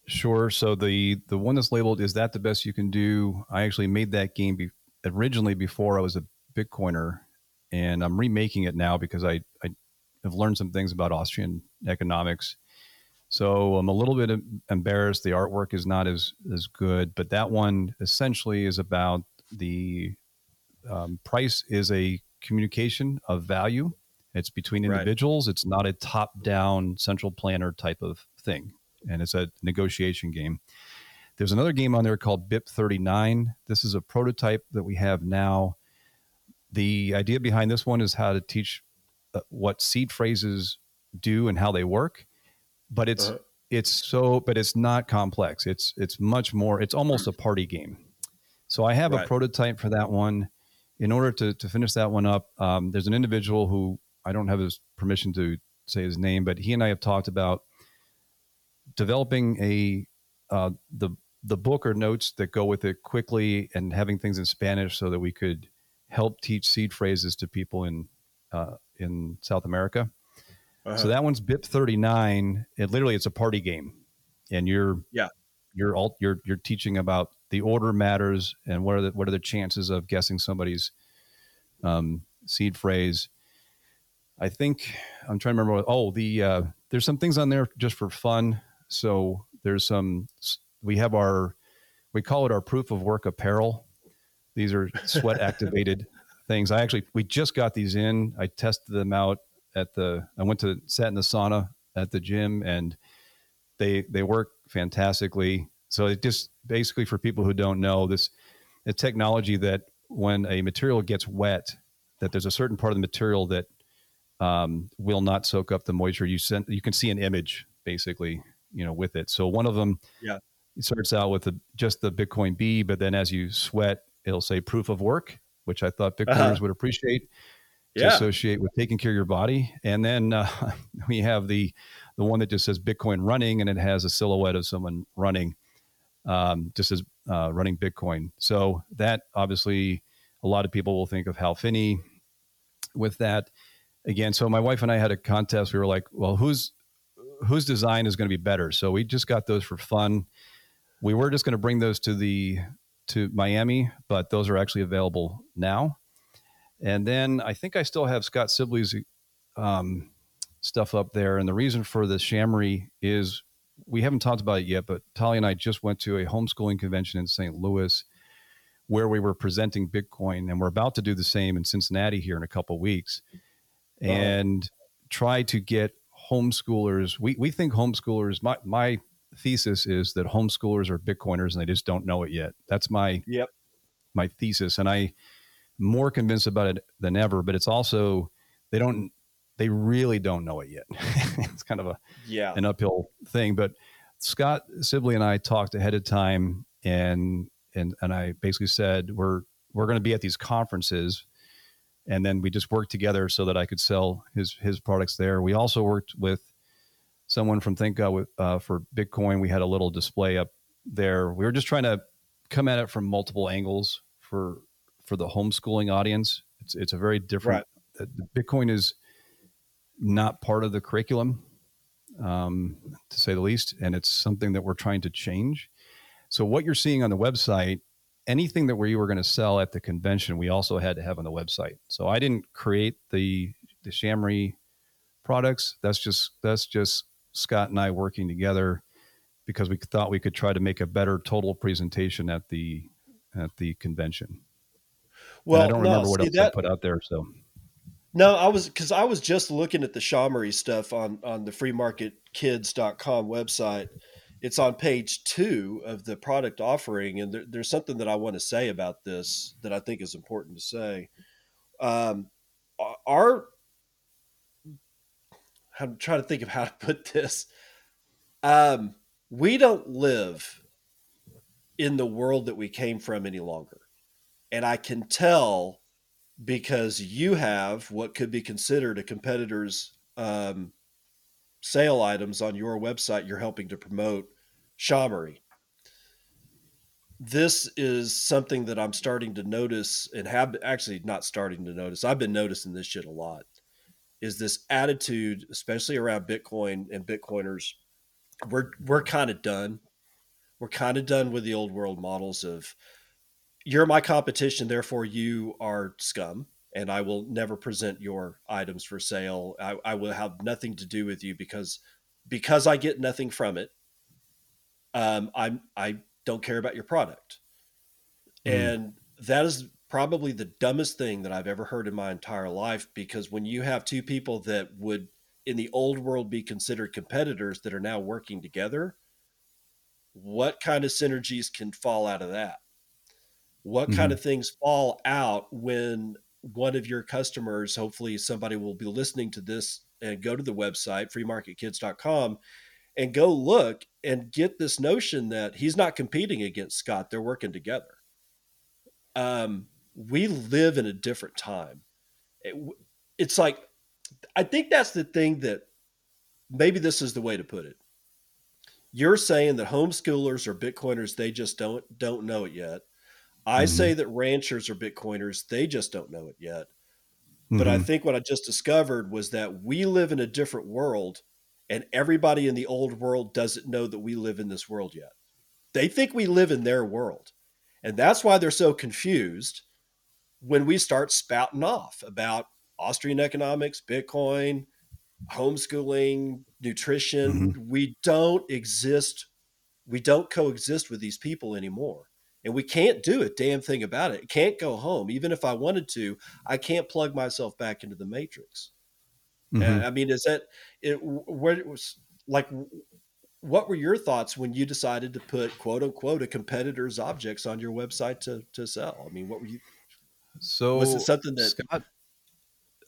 Sure. So the the one that's labeled is that the best you can do? I actually made that game be, originally before I was a Bitcoiner, and I'm remaking it now because I I have learned some things about Austrian economics. So I'm a little bit embarrassed. The artwork is not as as good, but that one essentially is about the um, price is a communication of value. It's between individuals. Right. It's not a top down central planner type of thing. And it's a negotiation game. There's another game on there called BIP 39. This is a prototype that we have now. The idea behind this one is how to teach uh, what seed phrases do and how they work. But it's uh-huh. it's so but it's not complex. It's it's much more it's almost a party game. So I have right. a prototype for that one in order to, to finish that one up, um, there's an individual who I don't have his permission to say his name, but he and I have talked about developing a uh, the the book or notes that go with it quickly and having things in Spanish so that we could help teach seed phrases to people in uh, in South America. Uh-huh. So that one's BIP 39. It literally it's a party game, and you're yeah you're all you're you're teaching about the order matters and what are the what are the chances of guessing somebody's um, seed phrase. I think I'm trying to remember. What, oh, the uh, there's some things on there just for fun. So there's some we have our we call it our proof of work apparel. These are sweat activated things. I actually we just got these in. I tested them out at the I went to sat in the sauna at the gym and they they work fantastically. So it just basically for people who don't know this, a technology that when a material gets wet, that there's a certain part of the material that um, will not soak up the moisture. You send you can see an image basically, you know, with it. So one of them, yeah, it starts out with the, just the Bitcoin B, but then as you sweat, it'll say proof of work, which I thought Bitcoiners uh-huh. would appreciate to yeah. associate with taking care of your body. And then uh, we have the the one that just says Bitcoin running, and it has a silhouette of someone running, um, just as uh, running Bitcoin. So that obviously a lot of people will think of Hal Finney with that. Again, so my wife and I had a contest. We were like, well, whose whose design is going to be better? So we just got those for fun. We were just going to bring those to the to Miami, but those are actually available now. And then I think I still have Scott Sibley's um, stuff up there. And the reason for the Shamory is we haven't talked about it yet, but Tali and I just went to a homeschooling convention in St. Louis where we were presenting Bitcoin, and we're about to do the same in Cincinnati here in a couple weeks, and try to get homeschoolers. We we think homeschoolers. My my thesis is that homeschoolers are Bitcoiners and they just don't know it yet. That's my yep my thesis, and I more convinced about it than ever. But it's also they don't they really don't know it yet. it's kind of a yeah an uphill thing. But Scott Sibley and I talked ahead of time, and and and I basically said we're we're going to be at these conferences, and then we just worked together so that I could sell his his products there. We also worked with someone from ThinkGov with uh, for Bitcoin. We had a little display up there. We were just trying to come at it from multiple angles for for the homeschooling audience. It's it's a very different. Right. Bitcoin is not part of the curriculum, um, to say the least, and it's something that we're trying to change. So what you're seeing on the website, anything that we were going to sell at the convention, we also had to have on the website. So I didn't create the the Shamory products. That's just that's just Scott and I working together because we thought we could try to make a better total presentation at the at the convention. Well, and I don't no, remember what else that, I put out there. So no, I was because I was just looking at the Shamory stuff on on the freemarketkids.com website. It's on page two of the product offering, and there, there's something that I want to say about this that I think is important to say. Um, our I'm trying to think of how to put this. Um, we don't live in the world that we came from any longer. And I can tell because you have what could be considered a competitor's um, sale items on your website you're helping to promote Shamory. This is something that I'm starting to notice and have actually not starting to notice. I've been noticing this shit a lot. Is this attitude, especially around Bitcoin and Bitcoiners, we're we're kind of done. We're kind of done with the old world models of you're my competition, therefore you are scum, and I will never present your items for sale. I, I will have nothing to do with you because because I get nothing from it. Um, I'm I don't care about your product, mm. and that is probably the dumbest thing that I've ever heard in my entire life. Because when you have two people that would in the old world be considered competitors that are now working together, what kind of synergies can fall out of that? What mm-hmm. kind of things fall out when one of your customers hopefully somebody will be listening to this and go to the website freemarketkids.com and go look and get this notion that he's not competing against scott they're working together. Um, we live in a different time. It, it's like i think that's the thing that maybe this is the way to put it. You're saying that homeschoolers or bitcoiners they just don't don't know it yet I mm-hmm. say that ranchers are Bitcoiners. They just don't know it yet. But mm-hmm. I think what I just discovered was that we live in a different world, and everybody in the old world doesn't know that we live in this world yet. They think we live in their world. And that's why they're so confused when we start spouting off about Austrian economics, Bitcoin, homeschooling, nutrition. Mm-hmm. We don't exist, we don't coexist with these people anymore and we can't do a damn thing about it. Can't go home. Even if I wanted to, I can't plug myself back into the matrix. Mm-hmm. I mean, is that it? Where it was like, what were your thoughts when you decided to put quote unquote a competitor's objects on your website to to sell? I mean, what were you? So was it something that? Scott,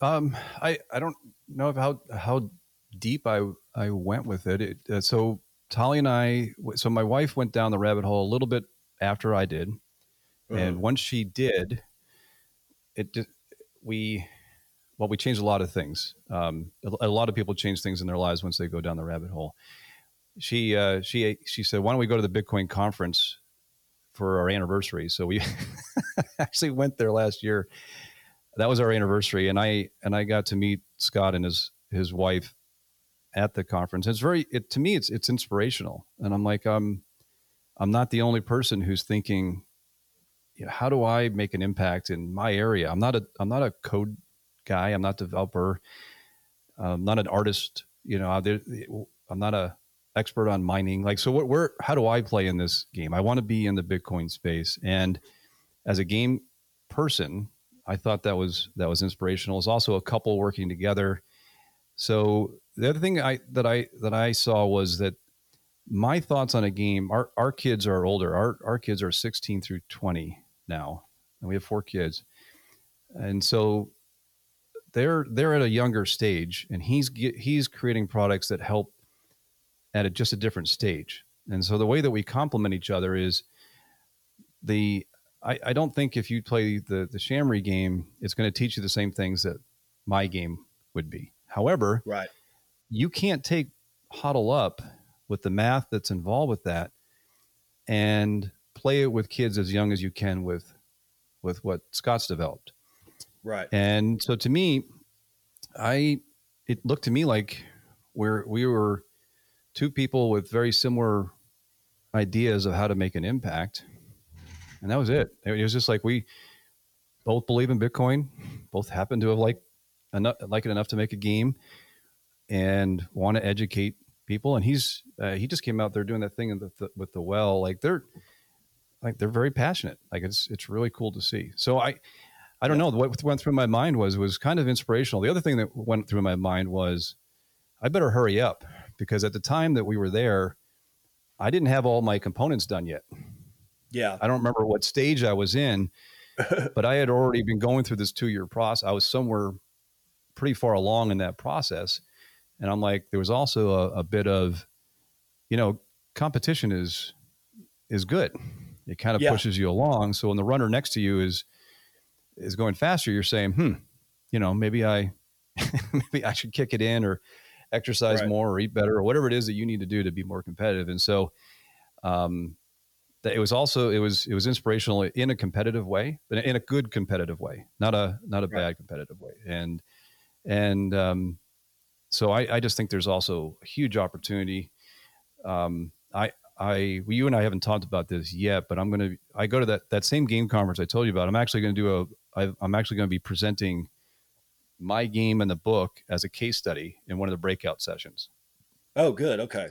um, I I don't know how how deep I I went with it. it uh, so Tali and I, so my wife went down the rabbit hole a little bit after I did, uh-huh. and once she did, it we well we changed a lot of things. Um, a, a, lot of people change things in their lives once they go down the rabbit hole. She uh, she she said, "Why don't we go to the Bitcoin conference for our anniversary?" So we actually went there last year. That was our anniversary, and I and I got to meet Scott and his his wife at the conference. It's very it to me it's it's inspirational, and I'm like um I'm not the only person who's thinking, you know, how do I make an impact in my area? I'm not a I'm not a code guy. I'm not a developer. I'm not an artist. You know, I'm not a expert on mining. Like, so what? Where? How do I play in this game? I want to be in the Bitcoin space, and as a game person, I thought that was that was inspirational. It's also a couple working together. So the other thing I that I that I saw was that my thoughts on a game. Our our kids are older. Our our kids are 16 through 20 now, and we have four kids, and so they're they're at a younger stage, and he's he's creating products that help at a, just a different stage. And so the way that we complement each other is the I, I don't think if you play the the Shamory game, it's going to teach you the same things that my game would be. However, right, you can't take Hodl Up with the math that's involved with that and play it with kids as young as you can with with what Scott's developed. Right. And so to me, I it looked to me like we're we were two people with very similar ideas of how to make an impact. And that was it. It was just like we both believe in Bitcoin, both happen to have like enough like it enough to make a game and want to educate people. And he's uh, he just came out there doing that thing the, the, with the well. Like they're like they're very passionate. Like it's it's really cool to see. So I I don't know what went through my mind was was kind of inspirational. The other thing that went through my mind was I better hurry up because at the time that we were there, I didn't have all my components done yet. Yeah. I don't remember what stage I was in, but I had already been going through this two year process. I was somewhere pretty far along in that process. And I'm like, there was also a, a bit of, you know, competition is is good. It kind of yeah. pushes you along. So when the runner next to you is is going faster, you're saying, hmm, you know, maybe I maybe I should kick it in or exercise right. more or eat better or whatever it is that you need to do to be more competitive. And so, um, that it was also it was it was inspirational in a competitive way, but in a good competitive way, not a not a right. bad competitive way. And and um, so I, I just think there's also a huge opportunity. Um, I I well, you and I haven't talked about this yet, but I'm gonna I go to that that same game conference I told you about. I'm actually going to do a I, I'm actually going to be presenting my game and the book as a case study in one of the breakout sessions. Oh, good. Okay.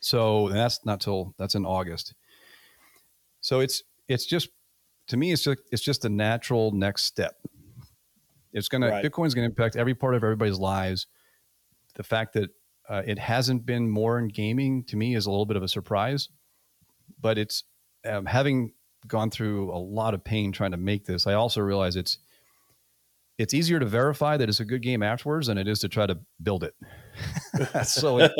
So that's not till that's in August. So it's it's just to me it's just it's just a natural next step. It's gonna. Bitcoin's gonna impact every part of everybody's lives. The fact that uh, it hasn't been more in gaming to me is a little bit of a surprise, but it's um, having gone through a lot of pain trying to make this. I also realize it's it's easier to verify that it's a good game afterwards than it is to try to build it. so it,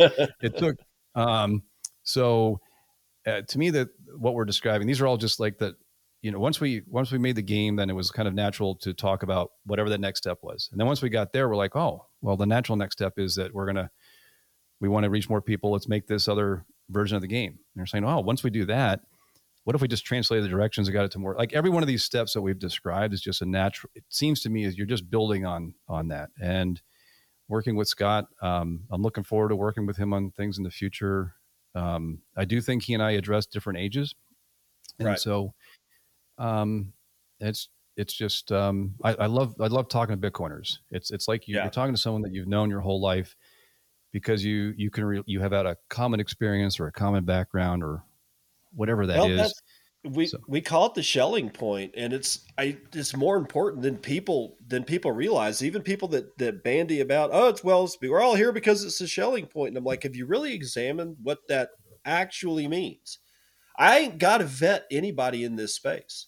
it, took. Um, so uh, to me, that what we're describing, these are all just like that. You know, once we once we made the game, then it was kind of natural to talk about whatever the next step was. And then once we got there, we're like, oh, well, the natural next step is that we're gonna we want to reach more people. Let's make this other version of the game. And they're saying, oh, once we do that, what if we just translated the directions and got it to more like every one of these steps that we've described is just a natural it seems to me is you're just building on on that and working with scott um, i'm looking forward to working with him on things in the future um, i do think he and i address different ages and right. so um, it's it's just um, I, I, love I love talking to Bitcoiners. It's it's like you, are talking to someone that you've known your whole life because you you can re, you have had a common experience or a common background or whatever that well, is. We so. we call it the Schelling point, and it's I it's more important than people than people realize. Even people that that bandy about oh it's well we're all here because it's a Schelling point, and I'm like, have you really examined what that actually means? I ain't got to vet anybody in this space.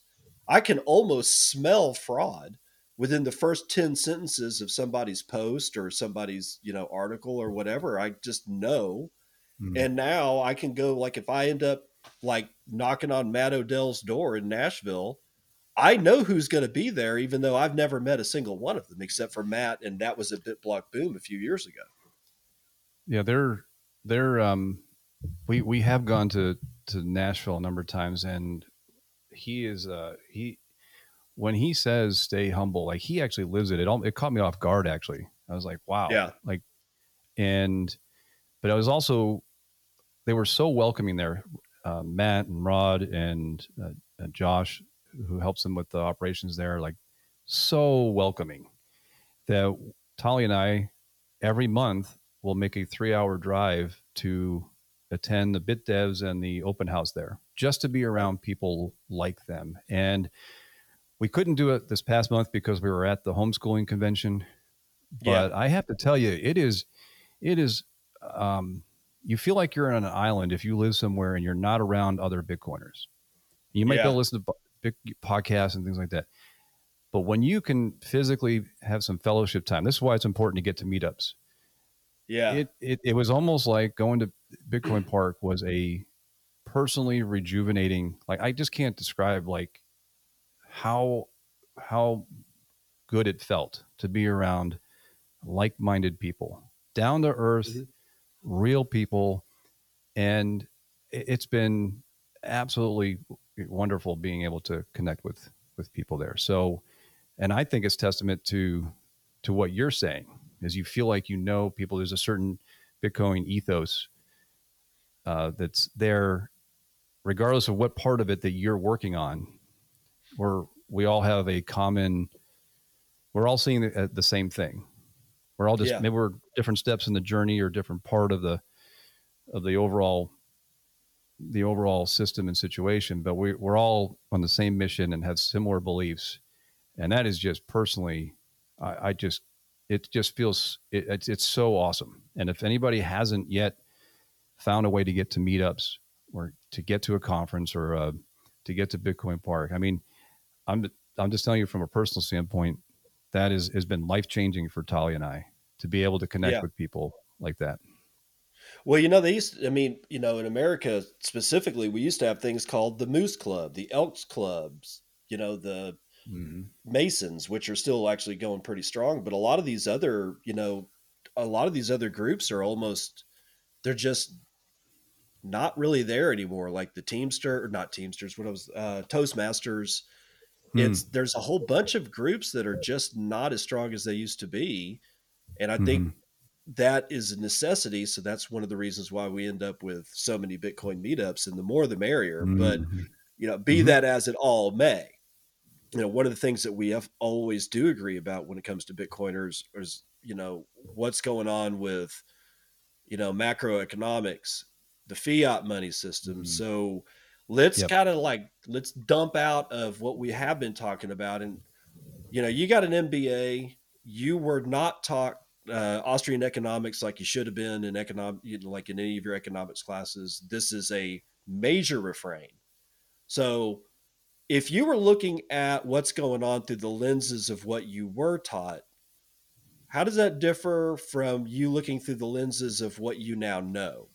I can almost smell fraud within the first 10 sentences of somebody's post or somebody's you know article or whatever i just know mm. and now i can go like if i end up like knocking on Matt Odell's door in Nashville, I know who's going to be there, even though I've never met a single one of them except for Matt, and that was a BitBlock Boom a few years ago. Yeah, they're they're um, we we have gone to to Nashville a number of times, and he is uh he when he says stay humble, like he actually lives it. It all it caught me off guard. Actually, I was like, wow, yeah, like, and but I was also they were so welcoming there uh, Matt and Rod and, uh, and Josh, who helps them with the operations there, like so welcoming that Tali and I every month will make a three hour drive to attend the bit devs and the open house there just to be around people like them and we couldn't do it this past month because we were at the homeschooling convention but yeah. i have to tell you it is it is um, you feel like you're on an island if you live somewhere and you're not around other bitcoiners you might yeah. go listen to big podcasts and things like that but when you can physically have some fellowship time this is why it's important to get to meetups yeah. It, it, it was almost like going to Bitcoin Park was a personally rejuvenating, like, I just can't describe like how, how good it felt to be around like minded people, down to earth, mm-hmm. real people. And it's been absolutely wonderful being able to connect with with people there. So, and I think it's testament to to what you're saying is you feel like you know people. There's a certain Bitcoin ethos uh, that's there, regardless of what part of it that you're working on. We're we all have a common, we're all seeing the, uh, the same thing. We're all just yeah. maybe we're different steps in the journey or different part of the of the overall the overall system and situation, but we, we're all on the same mission and have similar beliefs. And that is just personally, I, I just it just feels it, it's it's so awesome. And if anybody hasn't yet found a way to get to meetups or to get to a conference or uh, to get to Bitcoin Park, I mean, I'm I'm just telling you from a personal standpoint, that is has been life changing for Talia and I to be able to connect yeah. with people like that. Well, you know, they used, to, I mean, you know, in America specifically, we used to have things called the Moose Club, the Elks Clubs, you know, the mm-hmm. Masons, which are still actually going pretty strong. But a lot of these other, you know, a lot of these other groups are almost, they're just not really there anymore. Like the Teamster, or not Teamsters, what was uh, Toastmasters. Mm. It's there's a whole bunch of groups that are just not as strong as they used to be, and I mm-hmm. think that is a necessity. So that's one of the reasons why we end up with so many Bitcoin meetups, and the more the merrier. Mm-hmm. But you know, be mm-hmm. that as it all may, you know, one of the things that we have always do agree about when it comes to Bitcoiners is, you know, what's going on with, you know, macroeconomics, the fiat money system. Mm-hmm. So let's yep. kind of like, let's dump out of what we have been talking about. And, you know, you got an MBA, you were not taught uh, Austrian economics like you should have been in economic, like in any of your economics classes. This is a major refrain. So, if you were looking at what's going on through the lenses of what you were taught, how does that differ from you looking through the lenses of what you now know?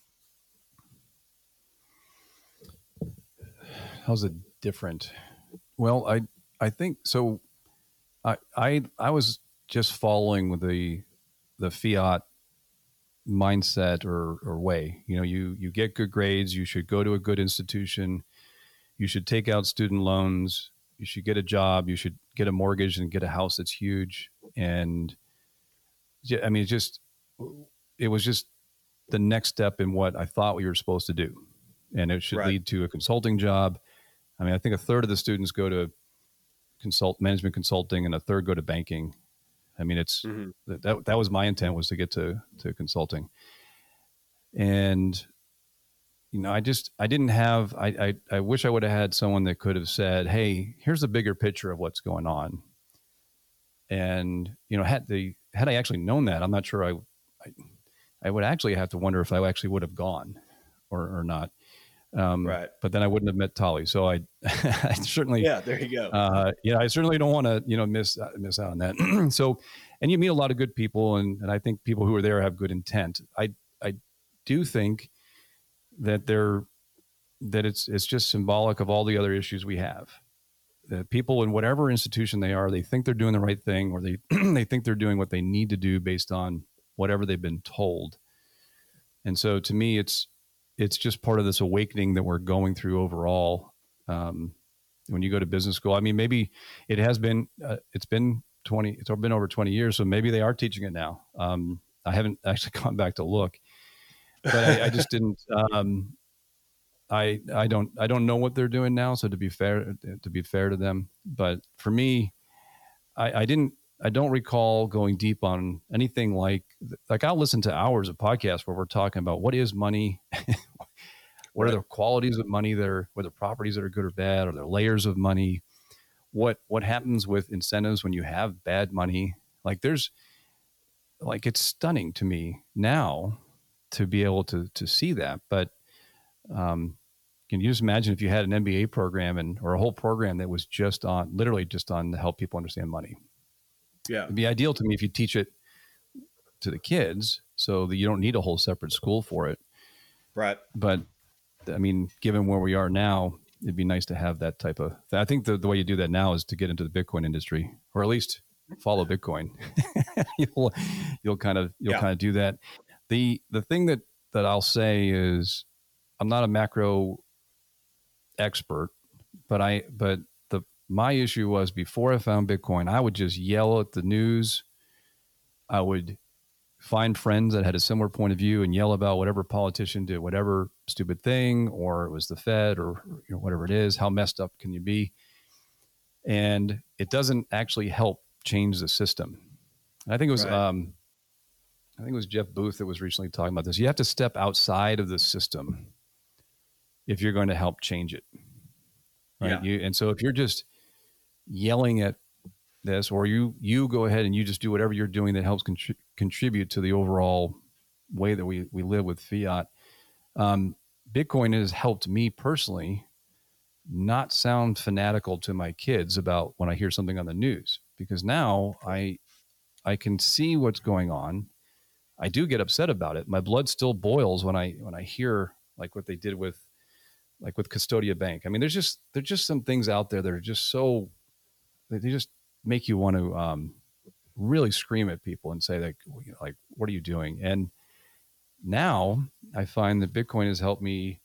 How's it different? Well, I I think so. I I I was just following the the fiat mindset or or way. You know, you you get good grades, you should go to a good institution you should take out student loans you should get a job you should get a mortgage and get a house that's huge and yeah, i mean it just it was just the next step in what i thought we were supposed to do and it should right. lead to a consulting job i mean i think a third of the students go to consult management consulting and a third go to banking i mean it's mm-hmm. that, that was my intent was to get to to consulting and you know, I just I didn't have I I, I wish I would have had someone that could have said, "Hey, here's a bigger picture of what's going on." And you know, had the had I actually known that, I'm not sure I I, I would actually have to wonder if I actually would have gone or or not. Um, right. But then I wouldn't have met Tali. So I, I certainly, yeah, there you go. Uh, yeah, I certainly don't want to, you know, miss, uh, miss out on that. so, and you meet a lot of good people and, and I think people who are there have good intent. I, I do think that they're that it's it's just symbolic of all the other issues we have. That people in whatever institution they are, they think they're doing the right thing, or they they think they're doing what they need to do based on whatever they've been told. And so, to me, it's it's just part of this awakening that we're going through overall. Um, when you go to business school, I mean, maybe it has been uh, it's been twenty, it's been over twenty years, so maybe they are teaching it now. Um, I haven't actually gone back to look, but I, I just didn't. Um, I I don't I don't know what they're doing now. So to be fair to be fair to them, but for me, I, I didn't I don't recall going deep on anything like like I'll listen to hours of podcasts where we're talking about what is money, what are the qualities of money that are, what are the properties that are good or bad, or there layers of money, what what happens with incentives when you have bad money. Like there's like it's stunning to me now to be able to to see that. But um, can you just imagine if you had an MBA program and or a whole program that was just on literally just on to help people understand money? Yeah, it'd be ideal to me if you teach it to the kids so that you don't need a whole separate school for it. Right. But I mean, given where we are now, it'd be nice to have that type of. I think the, the way you do that now is to get into the Bitcoin industry, or at least follow Bitcoin. you'll you'll kind of you'll yeah. kind of do that. The the thing that that I'll say is I'm not a macro expert, but I but my issue was before I found Bitcoin, I would just yell at the news. I would find friends that had a similar point of view and yell about whatever politician did whatever stupid thing, or it was the Fed, or you know, whatever it is. How messed up can you be? And it doesn't actually help change the system. I think it was right. um, I think it was Jeff Booth that was recently talking about this. You have to step outside of the system if you're going to help change it. Right. Yeah. You, and so if you're just yelling at this, or you you go ahead and you just do whatever you're doing that helps contri- contribute to the overall way that we we live with fiat. Um, Bitcoin has helped me personally not sound fanatical to my kids about when I hear something on the news because now I I can see what's going on. I do get upset about it. My blood still boils when I when I hear like what they did with like with Custodia Bank. I mean, there's just there's just some things out there that are just so they just make you want to um, really scream at people and say like like what are you doing? And now I find that Bitcoin has helped me.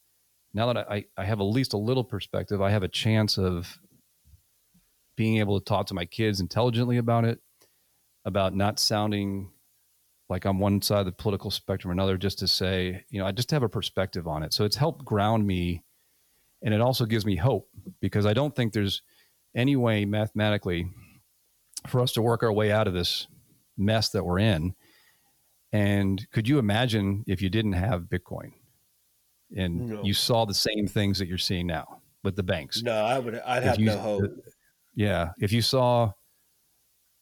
Now that I, I have at least a little perspective, I have a chance of being able to talk to my kids intelligently about it, about not sounding like on one side of the political spectrum or another, just to say, you know, I just have a perspective on it. So it's helped ground me. And it also gives me hope because I don't think there's any way mathematically for us to work our way out of this mess that we're in. And could you imagine if you didn't have Bitcoin and no. you saw the same things that you're seeing now with the banks? No, I would, I'd have you, no hope. Yeah. If you saw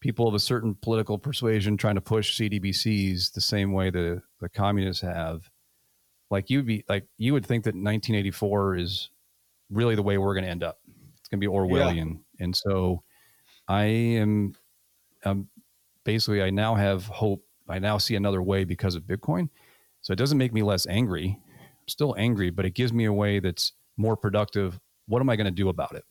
people of a certain political persuasion trying to push CDBCs the same way the, the communists have, like you'd be like, you would think that 1984 is really the way we're going to end up. It's going to be Orwellian. Yeah. And so I am, um, basically, I now have hope. I now see another way because of Bitcoin. So it doesn't make me less angry. I'm still angry, but it gives me a way that's more productive. What am I going to do about it?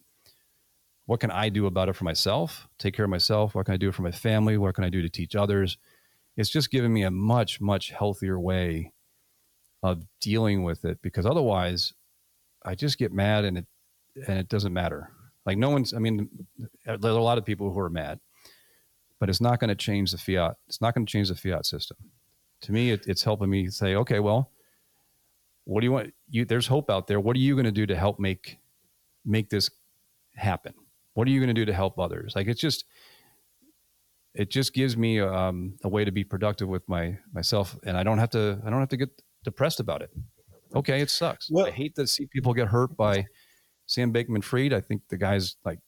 what can I do about it for myself? Take care of myself. What can I do for my family? What can I do to teach others? It's just given me a much, much healthier way of dealing with it because otherwise I just get mad and it and it doesn't matter. Like no one's I mean there's a lot of people who are mad, but it's not going to change the fiat. It's not going to change the fiat system. To me, it, it's helping me say, okay, well, what do you want? You there's hope out there. What are you going to do to help make make this happen? What are you going to do to help others? Like it's just, it just gives me um, a way to be productive with my myself, and I don't have to. I don't have to get depressed about it. Okay, it sucks. Well, I hate to see people get hurt by Sam Bankman-Fried. I think the guy's like,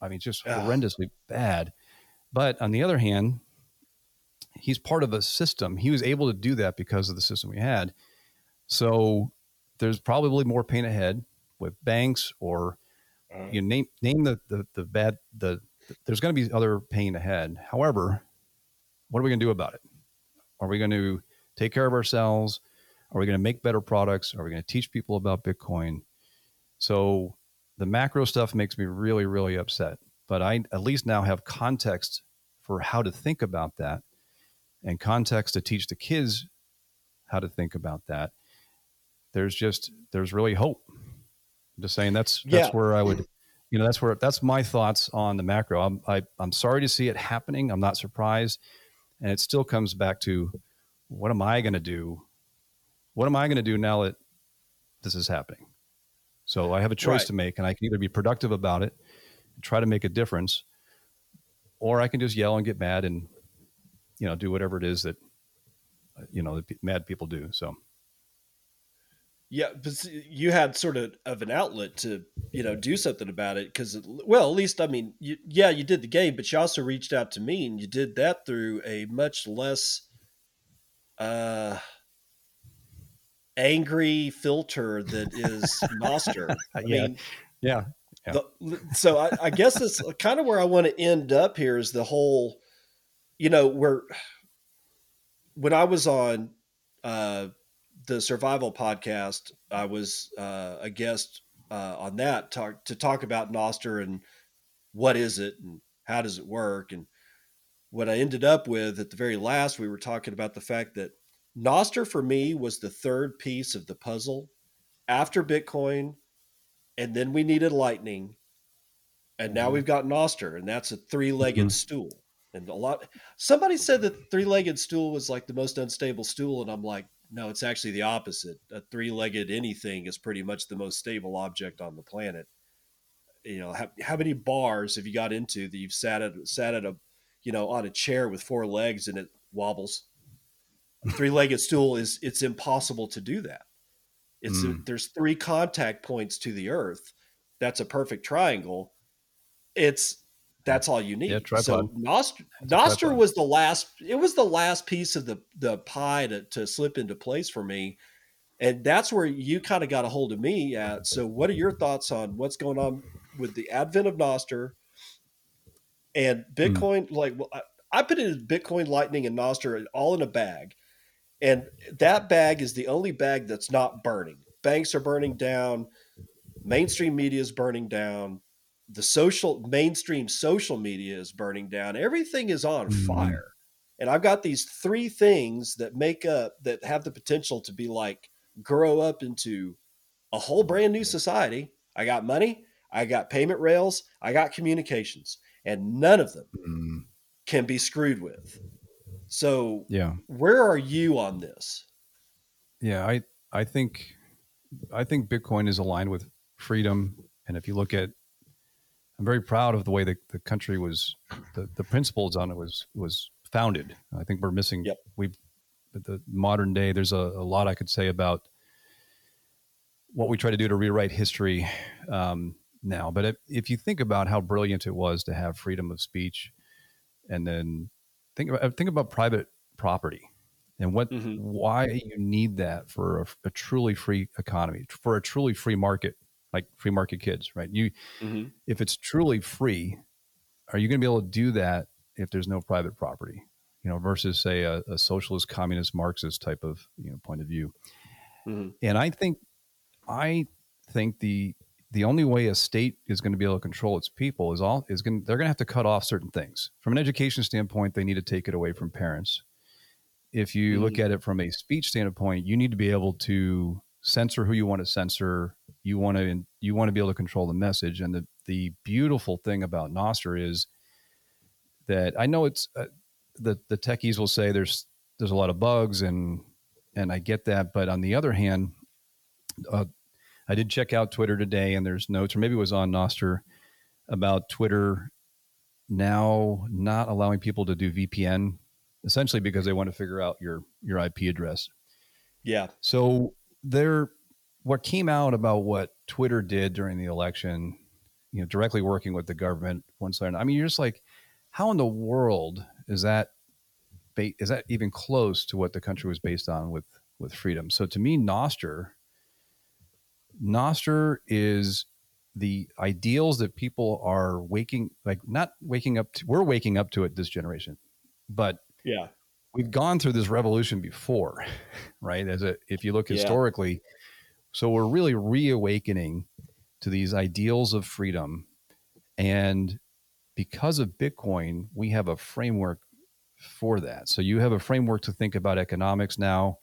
I mean, just horrendously bad. But on the other hand, he's part of a system. He was able to do that because of the system we had. So there's probably more pain ahead with banks or you name name the the, the bad the, the there's going to be other pain ahead. However, what are we going to do about it? Are we going to take care of ourselves? Are we going to make better products? Are we going to teach people about Bitcoin? So the macro stuff makes me really really upset. But I at least now have context for how to think about that, and context to teach the kids how to think about that. There's just there's really hope I'm just saying that's that's yeah. where I would, you know, that's where that's my thoughts on the macro. I'm I, am i am sorry to see it happening. I'm not surprised, and it still comes back to what am I going to do? What am I going to do now that this is happening? So I have a choice right. to make, and I can either be productive about it, and try to make a difference, or I can just yell and get mad and you know do whatever it is that you know the mad people do. So yeah, but you had sort of of an outlet to you know do something about it because well at least I mean you, yeah you did the game but you also reached out to me and you did that through a much less uh angry filter that is Nostr. I yeah. mean yeah. yeah. The, so I, I guess it's kind of where I want to end up here is the whole you know where when I was on uh the survival podcast, I was uh, a guest uh, on that talk, to talk about Nostr and what is it and how does it work. And what I ended up with at the very last, we were talking about the fact that Nostr for me was the third piece of the puzzle after Bitcoin, and then we needed Lightning, and now mm-hmm. we've got Nostr, and that's a three-legged mm-hmm. stool. And a lot, somebody said that three-legged stool was like the most unstable stool, and I'm like, no, it's actually the opposite. A three-legged anything is pretty much the most stable object on the planet. You know, how, how many bars have you got into that you've sat at sat at a, you know, on a chair with four legs and it wobbles? Three-legged stool is it's impossible to do that. It's mm. a, there's three contact points to the Earth. That's a perfect triangle. It's that's all you need. Yeah, so Nostr, Nostr was the last. It was the last piece of the the pie to to slip into place for me, and that's where you kind of got a hold of me at. So, what are your thoughts on what's going on with the advent of Nostr and hmm. Bitcoin? Mm. Like, well, I, I put it in Bitcoin, Lightning, and Nostr all in a bag, and that bag is the only bag that's not burning. Banks are burning down. Mainstream media is burning down the social mainstream social media is burning down. Everything is on mm-hmm. fire. And I've got these three things that make up that have the potential to be like grow up into a whole brand new society. I got money, I got payment rails, I got communications, and none of them mm-hmm. can be screwed with. So, yeah. Where are you on this? Yeah, I I think I think Bitcoin is aligned with freedom and if you look at I'm very proud of the way the, the country was, the, the principles on it was was founded. I think we're missing. Yep. We've the modern day. There's a, a, lot I could say about what we try to do to rewrite history um, now. But if, if you think about how brilliant it was to have freedom of speech, and then think about think about private property and what mm-hmm. why you need that for a, a, truly free economy, for a truly free market like free market kids, right? You, mm-hmm. if it's truly free, are you going to be able to do that if there's no private property? You know, versus say a, a socialist, communist, Marxist type of you know point of view. Mm-hmm. And I think, I think the the only way a state is going to be able to control its people is all is going they're going to have to cut off certain things. From an education standpoint they need to take it away from parents. If you mm-hmm. look at it from a speech standpoint you need to be able to censor who you want to censor. You want to you want to be able to control the message. And the the beautiful thing about Nostr is that I know it's uh, the the techies will say there's there's a lot of bugs and and I get that. But on the other hand uh, I did check out Twitter today and there's notes or maybe it was on Nostr about Twitter now not allowing people to do VPN essentially because they want to figure out your your IP address. Yeah. So there what came out about what Twitter did during the election, you know, directly working with the government one side. I mean, you're just like, how in the world is that? Is that even close to what the country was based on with with freedom? So to me, Nostr, Nostr is the ideals that people are waking like not waking up to. We're waking up to it this generation, but yeah, we've gone through this revolution before, right? As a if you look historically, yeah. so we're really reawakening to these ideals of freedom, and because of Bitcoin, we have a framework for that. So you have a framework to think about economics now.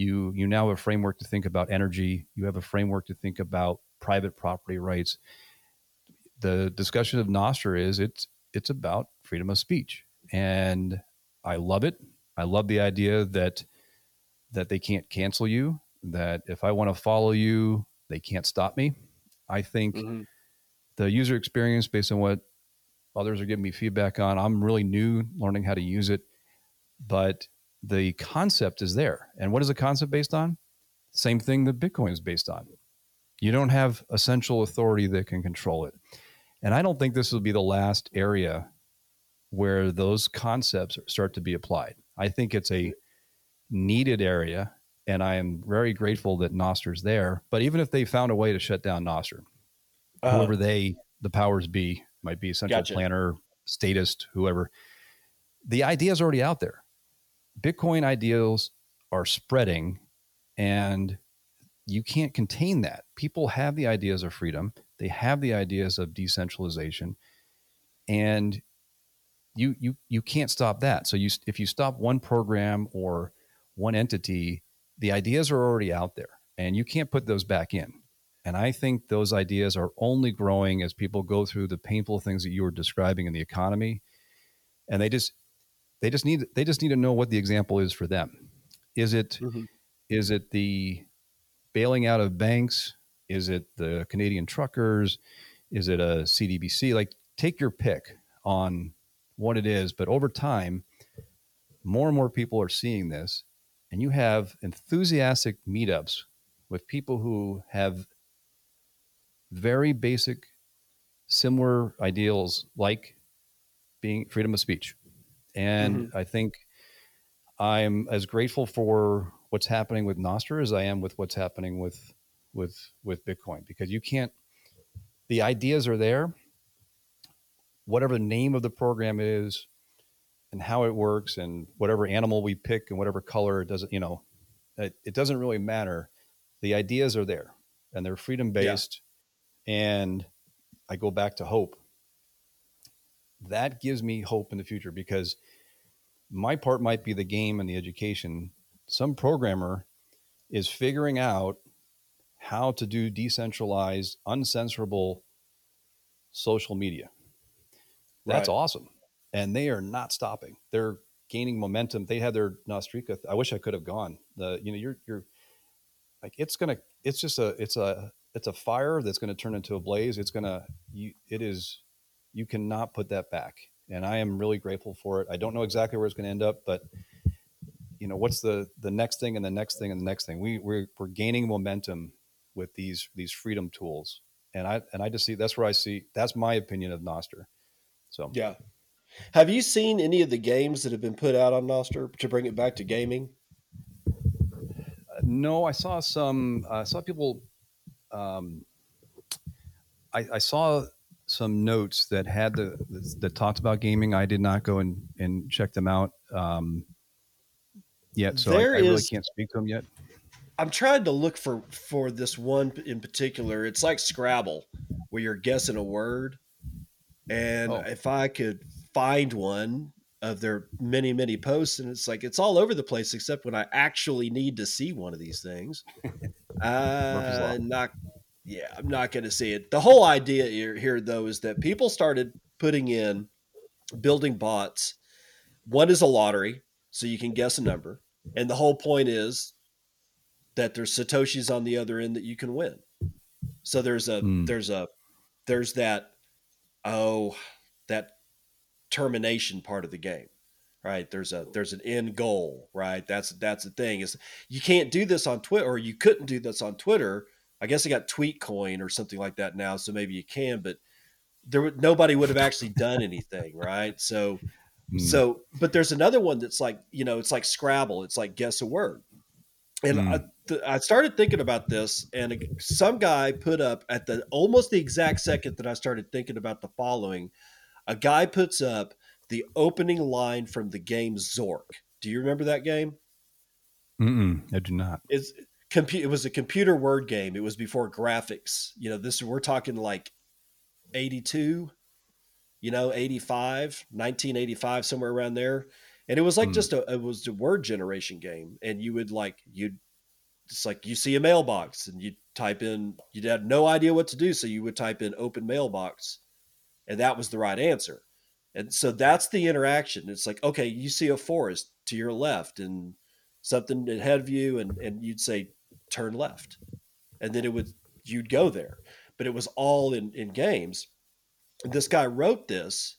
You you now have a framework to think about energy. You have a framework to think about private property rights. The discussion of Nostr is it's it's about freedom of speech, and I love it. I love the idea that that they can't cancel you. That if I want to follow you, they can't stop me. I think mm-hmm. the user experience, based on what Others are giving me feedback on. I'm really new, learning how to use it, but the concept is there. And what is the concept based on? Same thing that Bitcoin is based on. You don't have a central authority that can control it. And I don't think this will be the last area where those concepts start to be applied. I think it's a needed area, and I am very grateful that Nostr's there. But even if they found a way to shut down Nostr, uh, whoever they, the powers be, might be central gotcha. planner, statist, whoever, the idea is already out there. Bitcoin ideals are spreading, and you can't contain that. People have the ideas of freedom, they have the ideas of decentralization, and you you you can't stop that. So you if you stop one program or one entity, the ideas are already out there, and you can't put those back in. And I think those ideas are only growing as people go through the painful things that you were describing in the economy, and they just they just need they just need to know what the example is for them. Is it mm-hmm. is it the bailing out of banks? Is it the Canadian truckers? Is it a CDBC? Like take your pick on what it is, but over time, more and more people are seeing this, and you have enthusiastic meetups with people who have very basic, similar ideals like being freedom of speech. And mm-hmm. I think I'm as grateful for what's happening with Nostr as I am with what's happening with with with Bitcoin because you can't the ideas are there whatever the name of the program is and how it works and whatever animal we pick and whatever color it doesn't you know it, it doesn't really matter the ideas are there and they're freedom based yeah. and i go back to hope that gives me hope in the future because my part might be the game and the education some programmer is figuring out how to do decentralized uncensorable social media that's right. awesome. And they are not stopping. They're gaining momentum. They had their Nostrica. I wish I could have gone. The you know you're you're like it's gonna it's just a it's a it's a fire that's going to turn into a blaze. It's gonna you it is you cannot put that back. And I am really grateful for it. I don't know exactly where it's going to end up, but you know what's the the next thing and the next thing and the next thing. We we're, we're gaining momentum with these these freedom tools, and I and I just see that's where I see that's my opinion of Nostr. So yeah. Have you seen any of the games that have been put out on Nostr to bring it back to gaming? Uh, no, I saw some. I uh, saw people. Um, I, I, saw some notes that had the that talked about gaming. I did not go and, and check them out um, yet, so I, I, really can't speak to them yet. I'm trying to look for for this one in particular. It's like Scrabble, where you're guessing a word and oh. if I could find one of their many, many posts, and it's like it's all over the place except when I actually need to see one of these things. uh, not, yeah, I'm not going to see it. The whole idea here, here, though, is that people started putting in building bots. One is a lottery, so you can guess a number, and the whole point is that there's satoshis on the other end that you can win. So there's a mm. there's a there's that oh, that termination part of the game right there's a there's an end goal right that's that's the thing is you can't do this on twitter or you couldn't do this on twitter i guess they got tweetcoin or something like that now so maybe you can but there nobody would have actually done anything right so mm. so but there's another one that's like you know it's like scrabble it's like guess a word and mm. I, th- I started thinking about this, and some guy put up at the almost the exact second that I started thinking about the following. A guy puts up the opening line from the game Zork. Do you remember that game? Mm-mm, I do not. It's compu- It was a computer word game. It was before graphics. You know, this we're talking like eighty-two. You know, 85, 1985, somewhere around there and it was like mm. just a it was a word generation game and you would like you'd it's like you see a mailbox and you type in you'd have no idea what to do so you would type in open mailbox and that was the right answer and so that's the interaction it's like okay you see a forest to your left and something ahead of you and and you'd say turn left and then it would you'd go there but it was all in in games this guy wrote this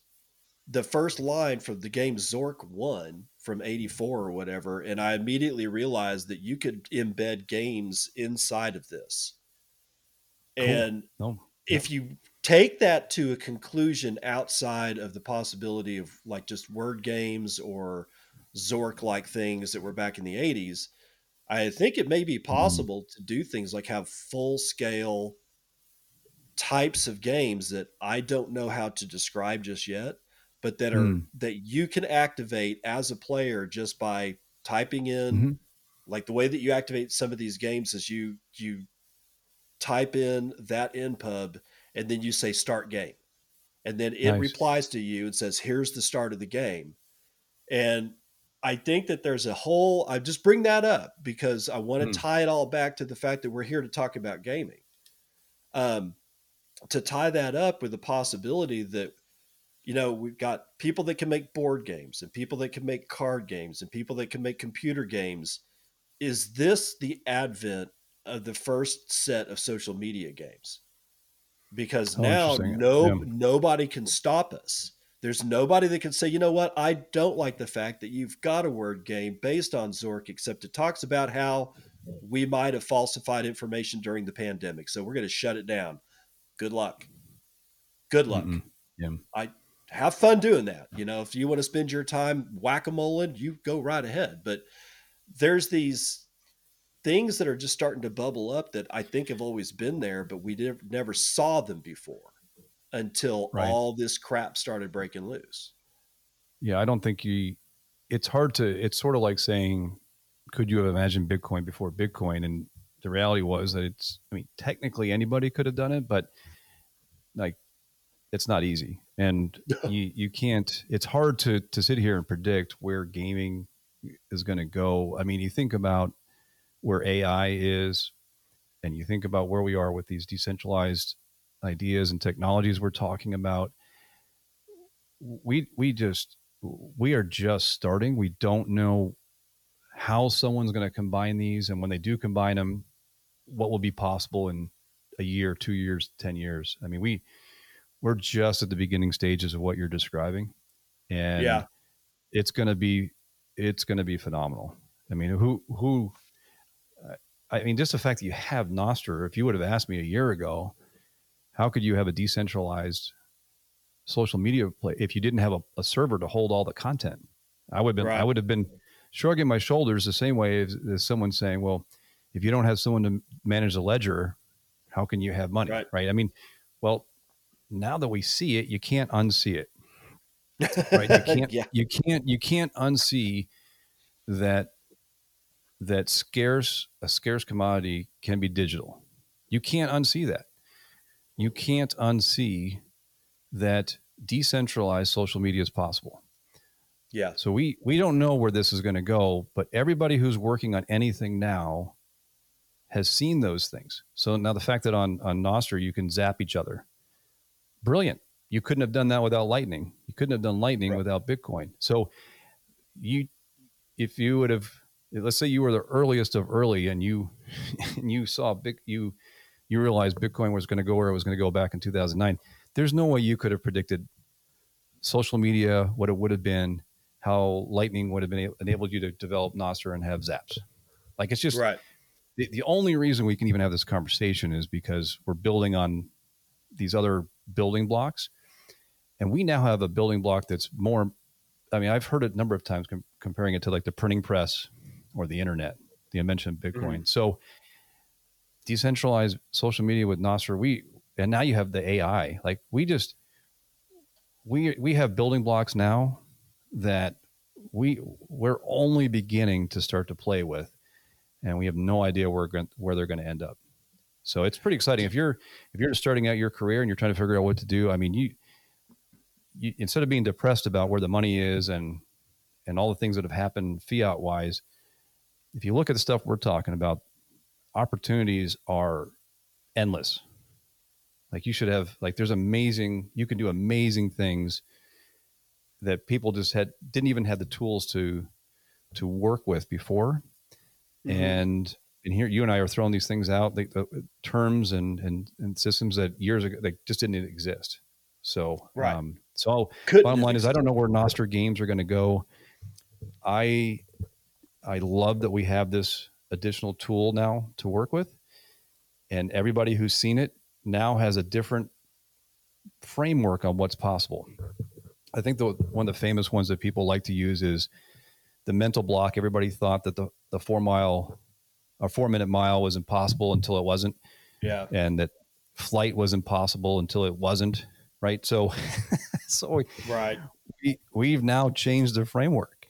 the first line from the game Zork 1 from 84 or whatever. And I immediately realized that you could embed games inside of this. Cool. And no. if you take that to a conclusion outside of the possibility of like just word games or Zork like things that were back in the 80s, I think it may be mm-hmm. possible mm. to do things like have full scale types of games that I don't know how to describe just yet, but that are mm. that you can activate as a player just by typing in mm-hmm. like the way that you activate some of these games is you you type in that npub and then you say start game and then it nice. replies to you and says here's the start of the game and i think that there's a whole i just bring that up because i want to mm. tie it all back to the fact that we're here to talk about gaming. Um, to tie that up with the possibility that you know we've got people that can make board games and people that can make card games and people that can make computer games. Is this the advent of the first set of social media games? Because oh, now no yeah. nobody can stop us there's nobody that can say you know what? I don't like the fact that you've got a word game based on zork except it talks about how we might have falsified information during the pandemic. So we're going to shut it down. Good luck. Good luck. Mm yeah. i have fun doing that. You know if you want to spend your time whack-a-mole you go right ahead. But there's these things that are just starting to bubble up that I think have always been there, but we never saw them before until right. all this crap started breaking loose. Yeah, I don't think you. It's hard to. It's sort of like saying, could you have imagined Bitcoin before Bitcoin? And the reality was that it's. I mean, technically anybody could have done it, but like, it's not easy, and you you can't. It's hard to to sit here and predict where gaming is going to go. I mean, you think about where AI is, and you think about where we are with these decentralized ideas and technologies we're talking about, we we just we are just starting. We don't know how someone's going to combine these, and when they do combine them, what will be possible in a year, two years, ten years. I mean, we we're just at the beginning stages of what you're describing, and yeah, it's going to be it's going to be phenomenal. I mean, who who I mean, just the fact that you have Nostr, if you would have asked me a year ago, how could you have a decentralized social media play if you didn't have a, a server to hold all the content? I would have been, right. I would have been shrugging my shoulders the same way as, as, someone saying, well, if you don't have someone to manage the ledger, how can you have money? Right. right? I mean, well, now that we see it, you can't unsee it. Right. You can't, yeah. you can't, you can't unsee that that scarce a scarce commodity can be digital. You can't unsee that. You can't unsee that decentralized social media is possible. Yeah. So we we don't know where this is going to go, but everybody who's working on anything now has seen those things. So now the fact that on on Nostr you can zap each other, brilliant. You couldn't have done that without Lightning. You couldn't have done Lightning right. without Bitcoin. So you if you would have let's say you were the earliest of early and you and you saw big you you realized bitcoin was going to go where it was going to go back in 2009 there's no way you could have predicted social media what it would have been how lightning would have been enabled you to develop nostr and have zaps like it's just right the, the only reason we can even have this conversation is because we're building on these other building blocks and we now have a building block that's more i mean i've heard it a number of times com- comparing it to like the printing press or the internet, the invention of Bitcoin. Mm-hmm. So decentralized social media with Nostr, we and now you have the AI. Like we just we we have building blocks now that we we're only beginning to start to play with, and we have no idea where where they're going to end up. So it's pretty exciting. If you're if you're starting out your career and you're trying to figure out what to do, I mean, you, you instead of being depressed about where the money is and and all the things that have happened fiat wise, if you look at the stuff we're talking about, opportunities are endless. Like you should have like there's amazing you can do amazing things that people just had didn't even have the tools to to work with before. Mm-hmm. And and here you and I are throwing these things out, the, the terms and, and and systems that years ago they just didn't exist. So, right. Um, so Couldn't bottom line is, I don't know where Nostr games are going to go. I I love that we have this additional tool now to work with, and everybody who's seen it now has a different framework on what's possible. I think the one of the famous ones that people like to use is the mental block. Everybody thought that the the four mile or four minute mile was impossible until it wasn't Yeah. and that flight was impossible until it wasn't right so so Right. we, we've now changed the framework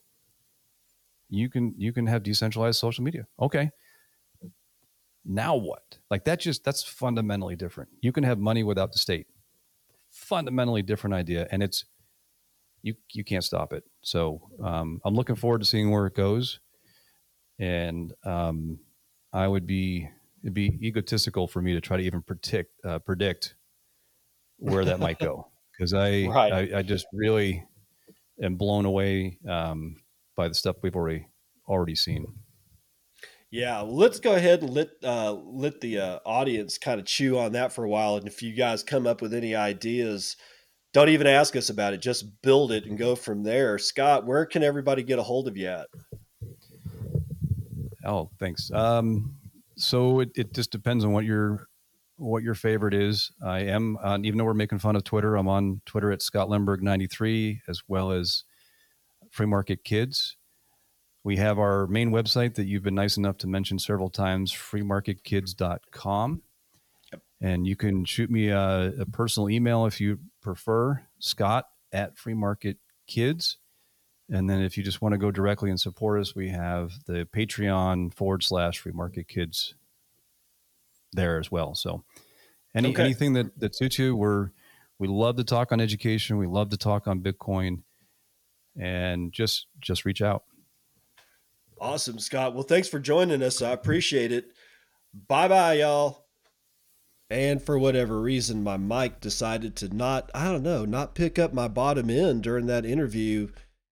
you can you can have decentralized social media. Okay. Now what? Like that just that's fundamentally different. You can have money without the state. Fundamentally different idea and it's you you can't stop it. So um, i'm looking forward to seeing where it goes and um, i would be it'd be egotistical for me to try to even predict uh, predict where that might go. Because I, Right. I I just really am blown away um, by the stuff we've already already seen. Yeah, let's go ahead and let uh, let the uh, audience kind of chew on that for a while. And if you guys come up with any ideas, don't even ask us about it. Just build it and go from there. Scott, where can everybody get a hold of you at? Oh, thanks. Um, so it, it just depends on what your what your favorite is. I am on, even though we're making fun of Twitter, I'm on Twitter at Scott Lindberg 93 as well as Free Market Kids. We have our main website that you've been nice enough to mention several times, freemarketkids.com. And you can shoot me a, a personal email if you prefer, Scott at Free Market Kids. And then if you just want to go directly and support us, we have the Patreon forward slash Free Market Kids there as well. So any Okay. anything that, that suits you, we're we love to talk on education. We love to talk on Bitcoin, and just just reach out. Awesome, Scott. Well, thanks for joining us. I appreciate it. Bye bye, y'all. And for whatever reason, my mic decided to not, I don't know, not pick up my bottom end during that interview.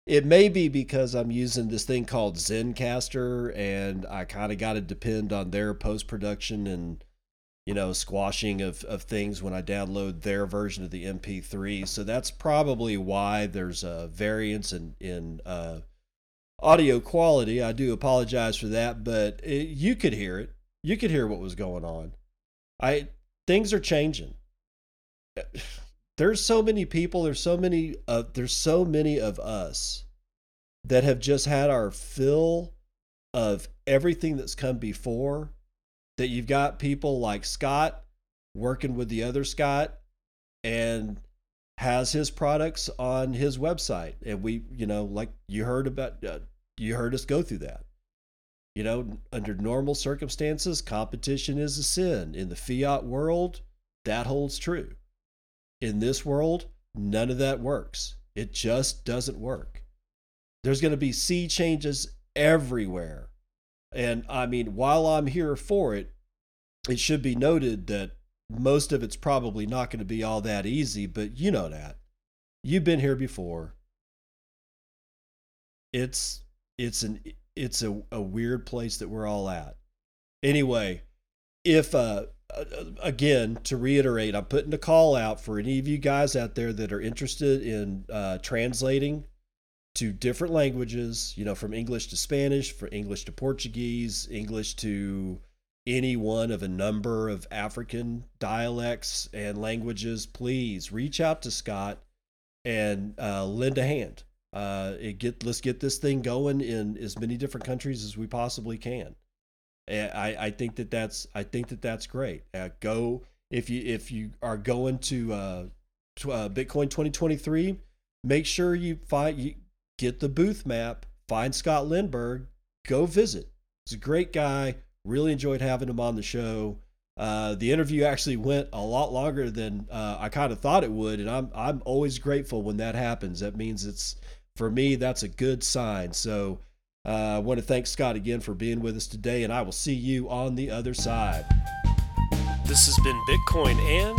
It may be because I'm using this thing called Zencastr and I kind of got to depend on their post production and, you know, squashing of, of things when I download their version of the MP3. So that's probably why there's a variance in, in, uh, audio quality. I do apologize for that, but it, you could hear it. You could hear what was going on. I things are changing. There's so many people. There's so many. Uh, there's so many of us that have just had our fill of everything that's come before. That you've got people like Scott working with the other Scott and has his products on his website. And we you know like you heard about uh, you heard us go through that. You know under normal circumstances competition is a sin. In the fiat world that holds true. In this world none of that works. It just doesn't work. There's going to be sea changes everywhere and i mean while i'm here for it it should be noted that most of it's probably not going to be all that easy, but you know that. You've been here before. It's it's an it's a, a weird place that we're all at. Anyway, if uh uh, again to reiterate, I'm putting a call out for any of you guys out there that are interested in uh, translating to different languages, you know, from English to Spanish, from English to Portuguese, English to any one of a number of African dialects and languages, please reach out to Scott and uh, lend a hand. Uh, get let's get this thing going in as many different countries as we possibly can. And I, I think that that's I think that that's great. Uh, go if you if you are going to uh, uh, Bitcoin 2023, make sure you find you get the booth map, find Scott Lindberg, go visit. He's a great guy. Really enjoyed having him on the show. Uh, the interview actually went a lot longer than uh, I kind of thought it would, and I'm I'm always grateful when that happens. That means it's for me that's a good sign. So uh, I want to thank Scott again for being with us today, and I will see you on the other side. This has been Bitcoin and,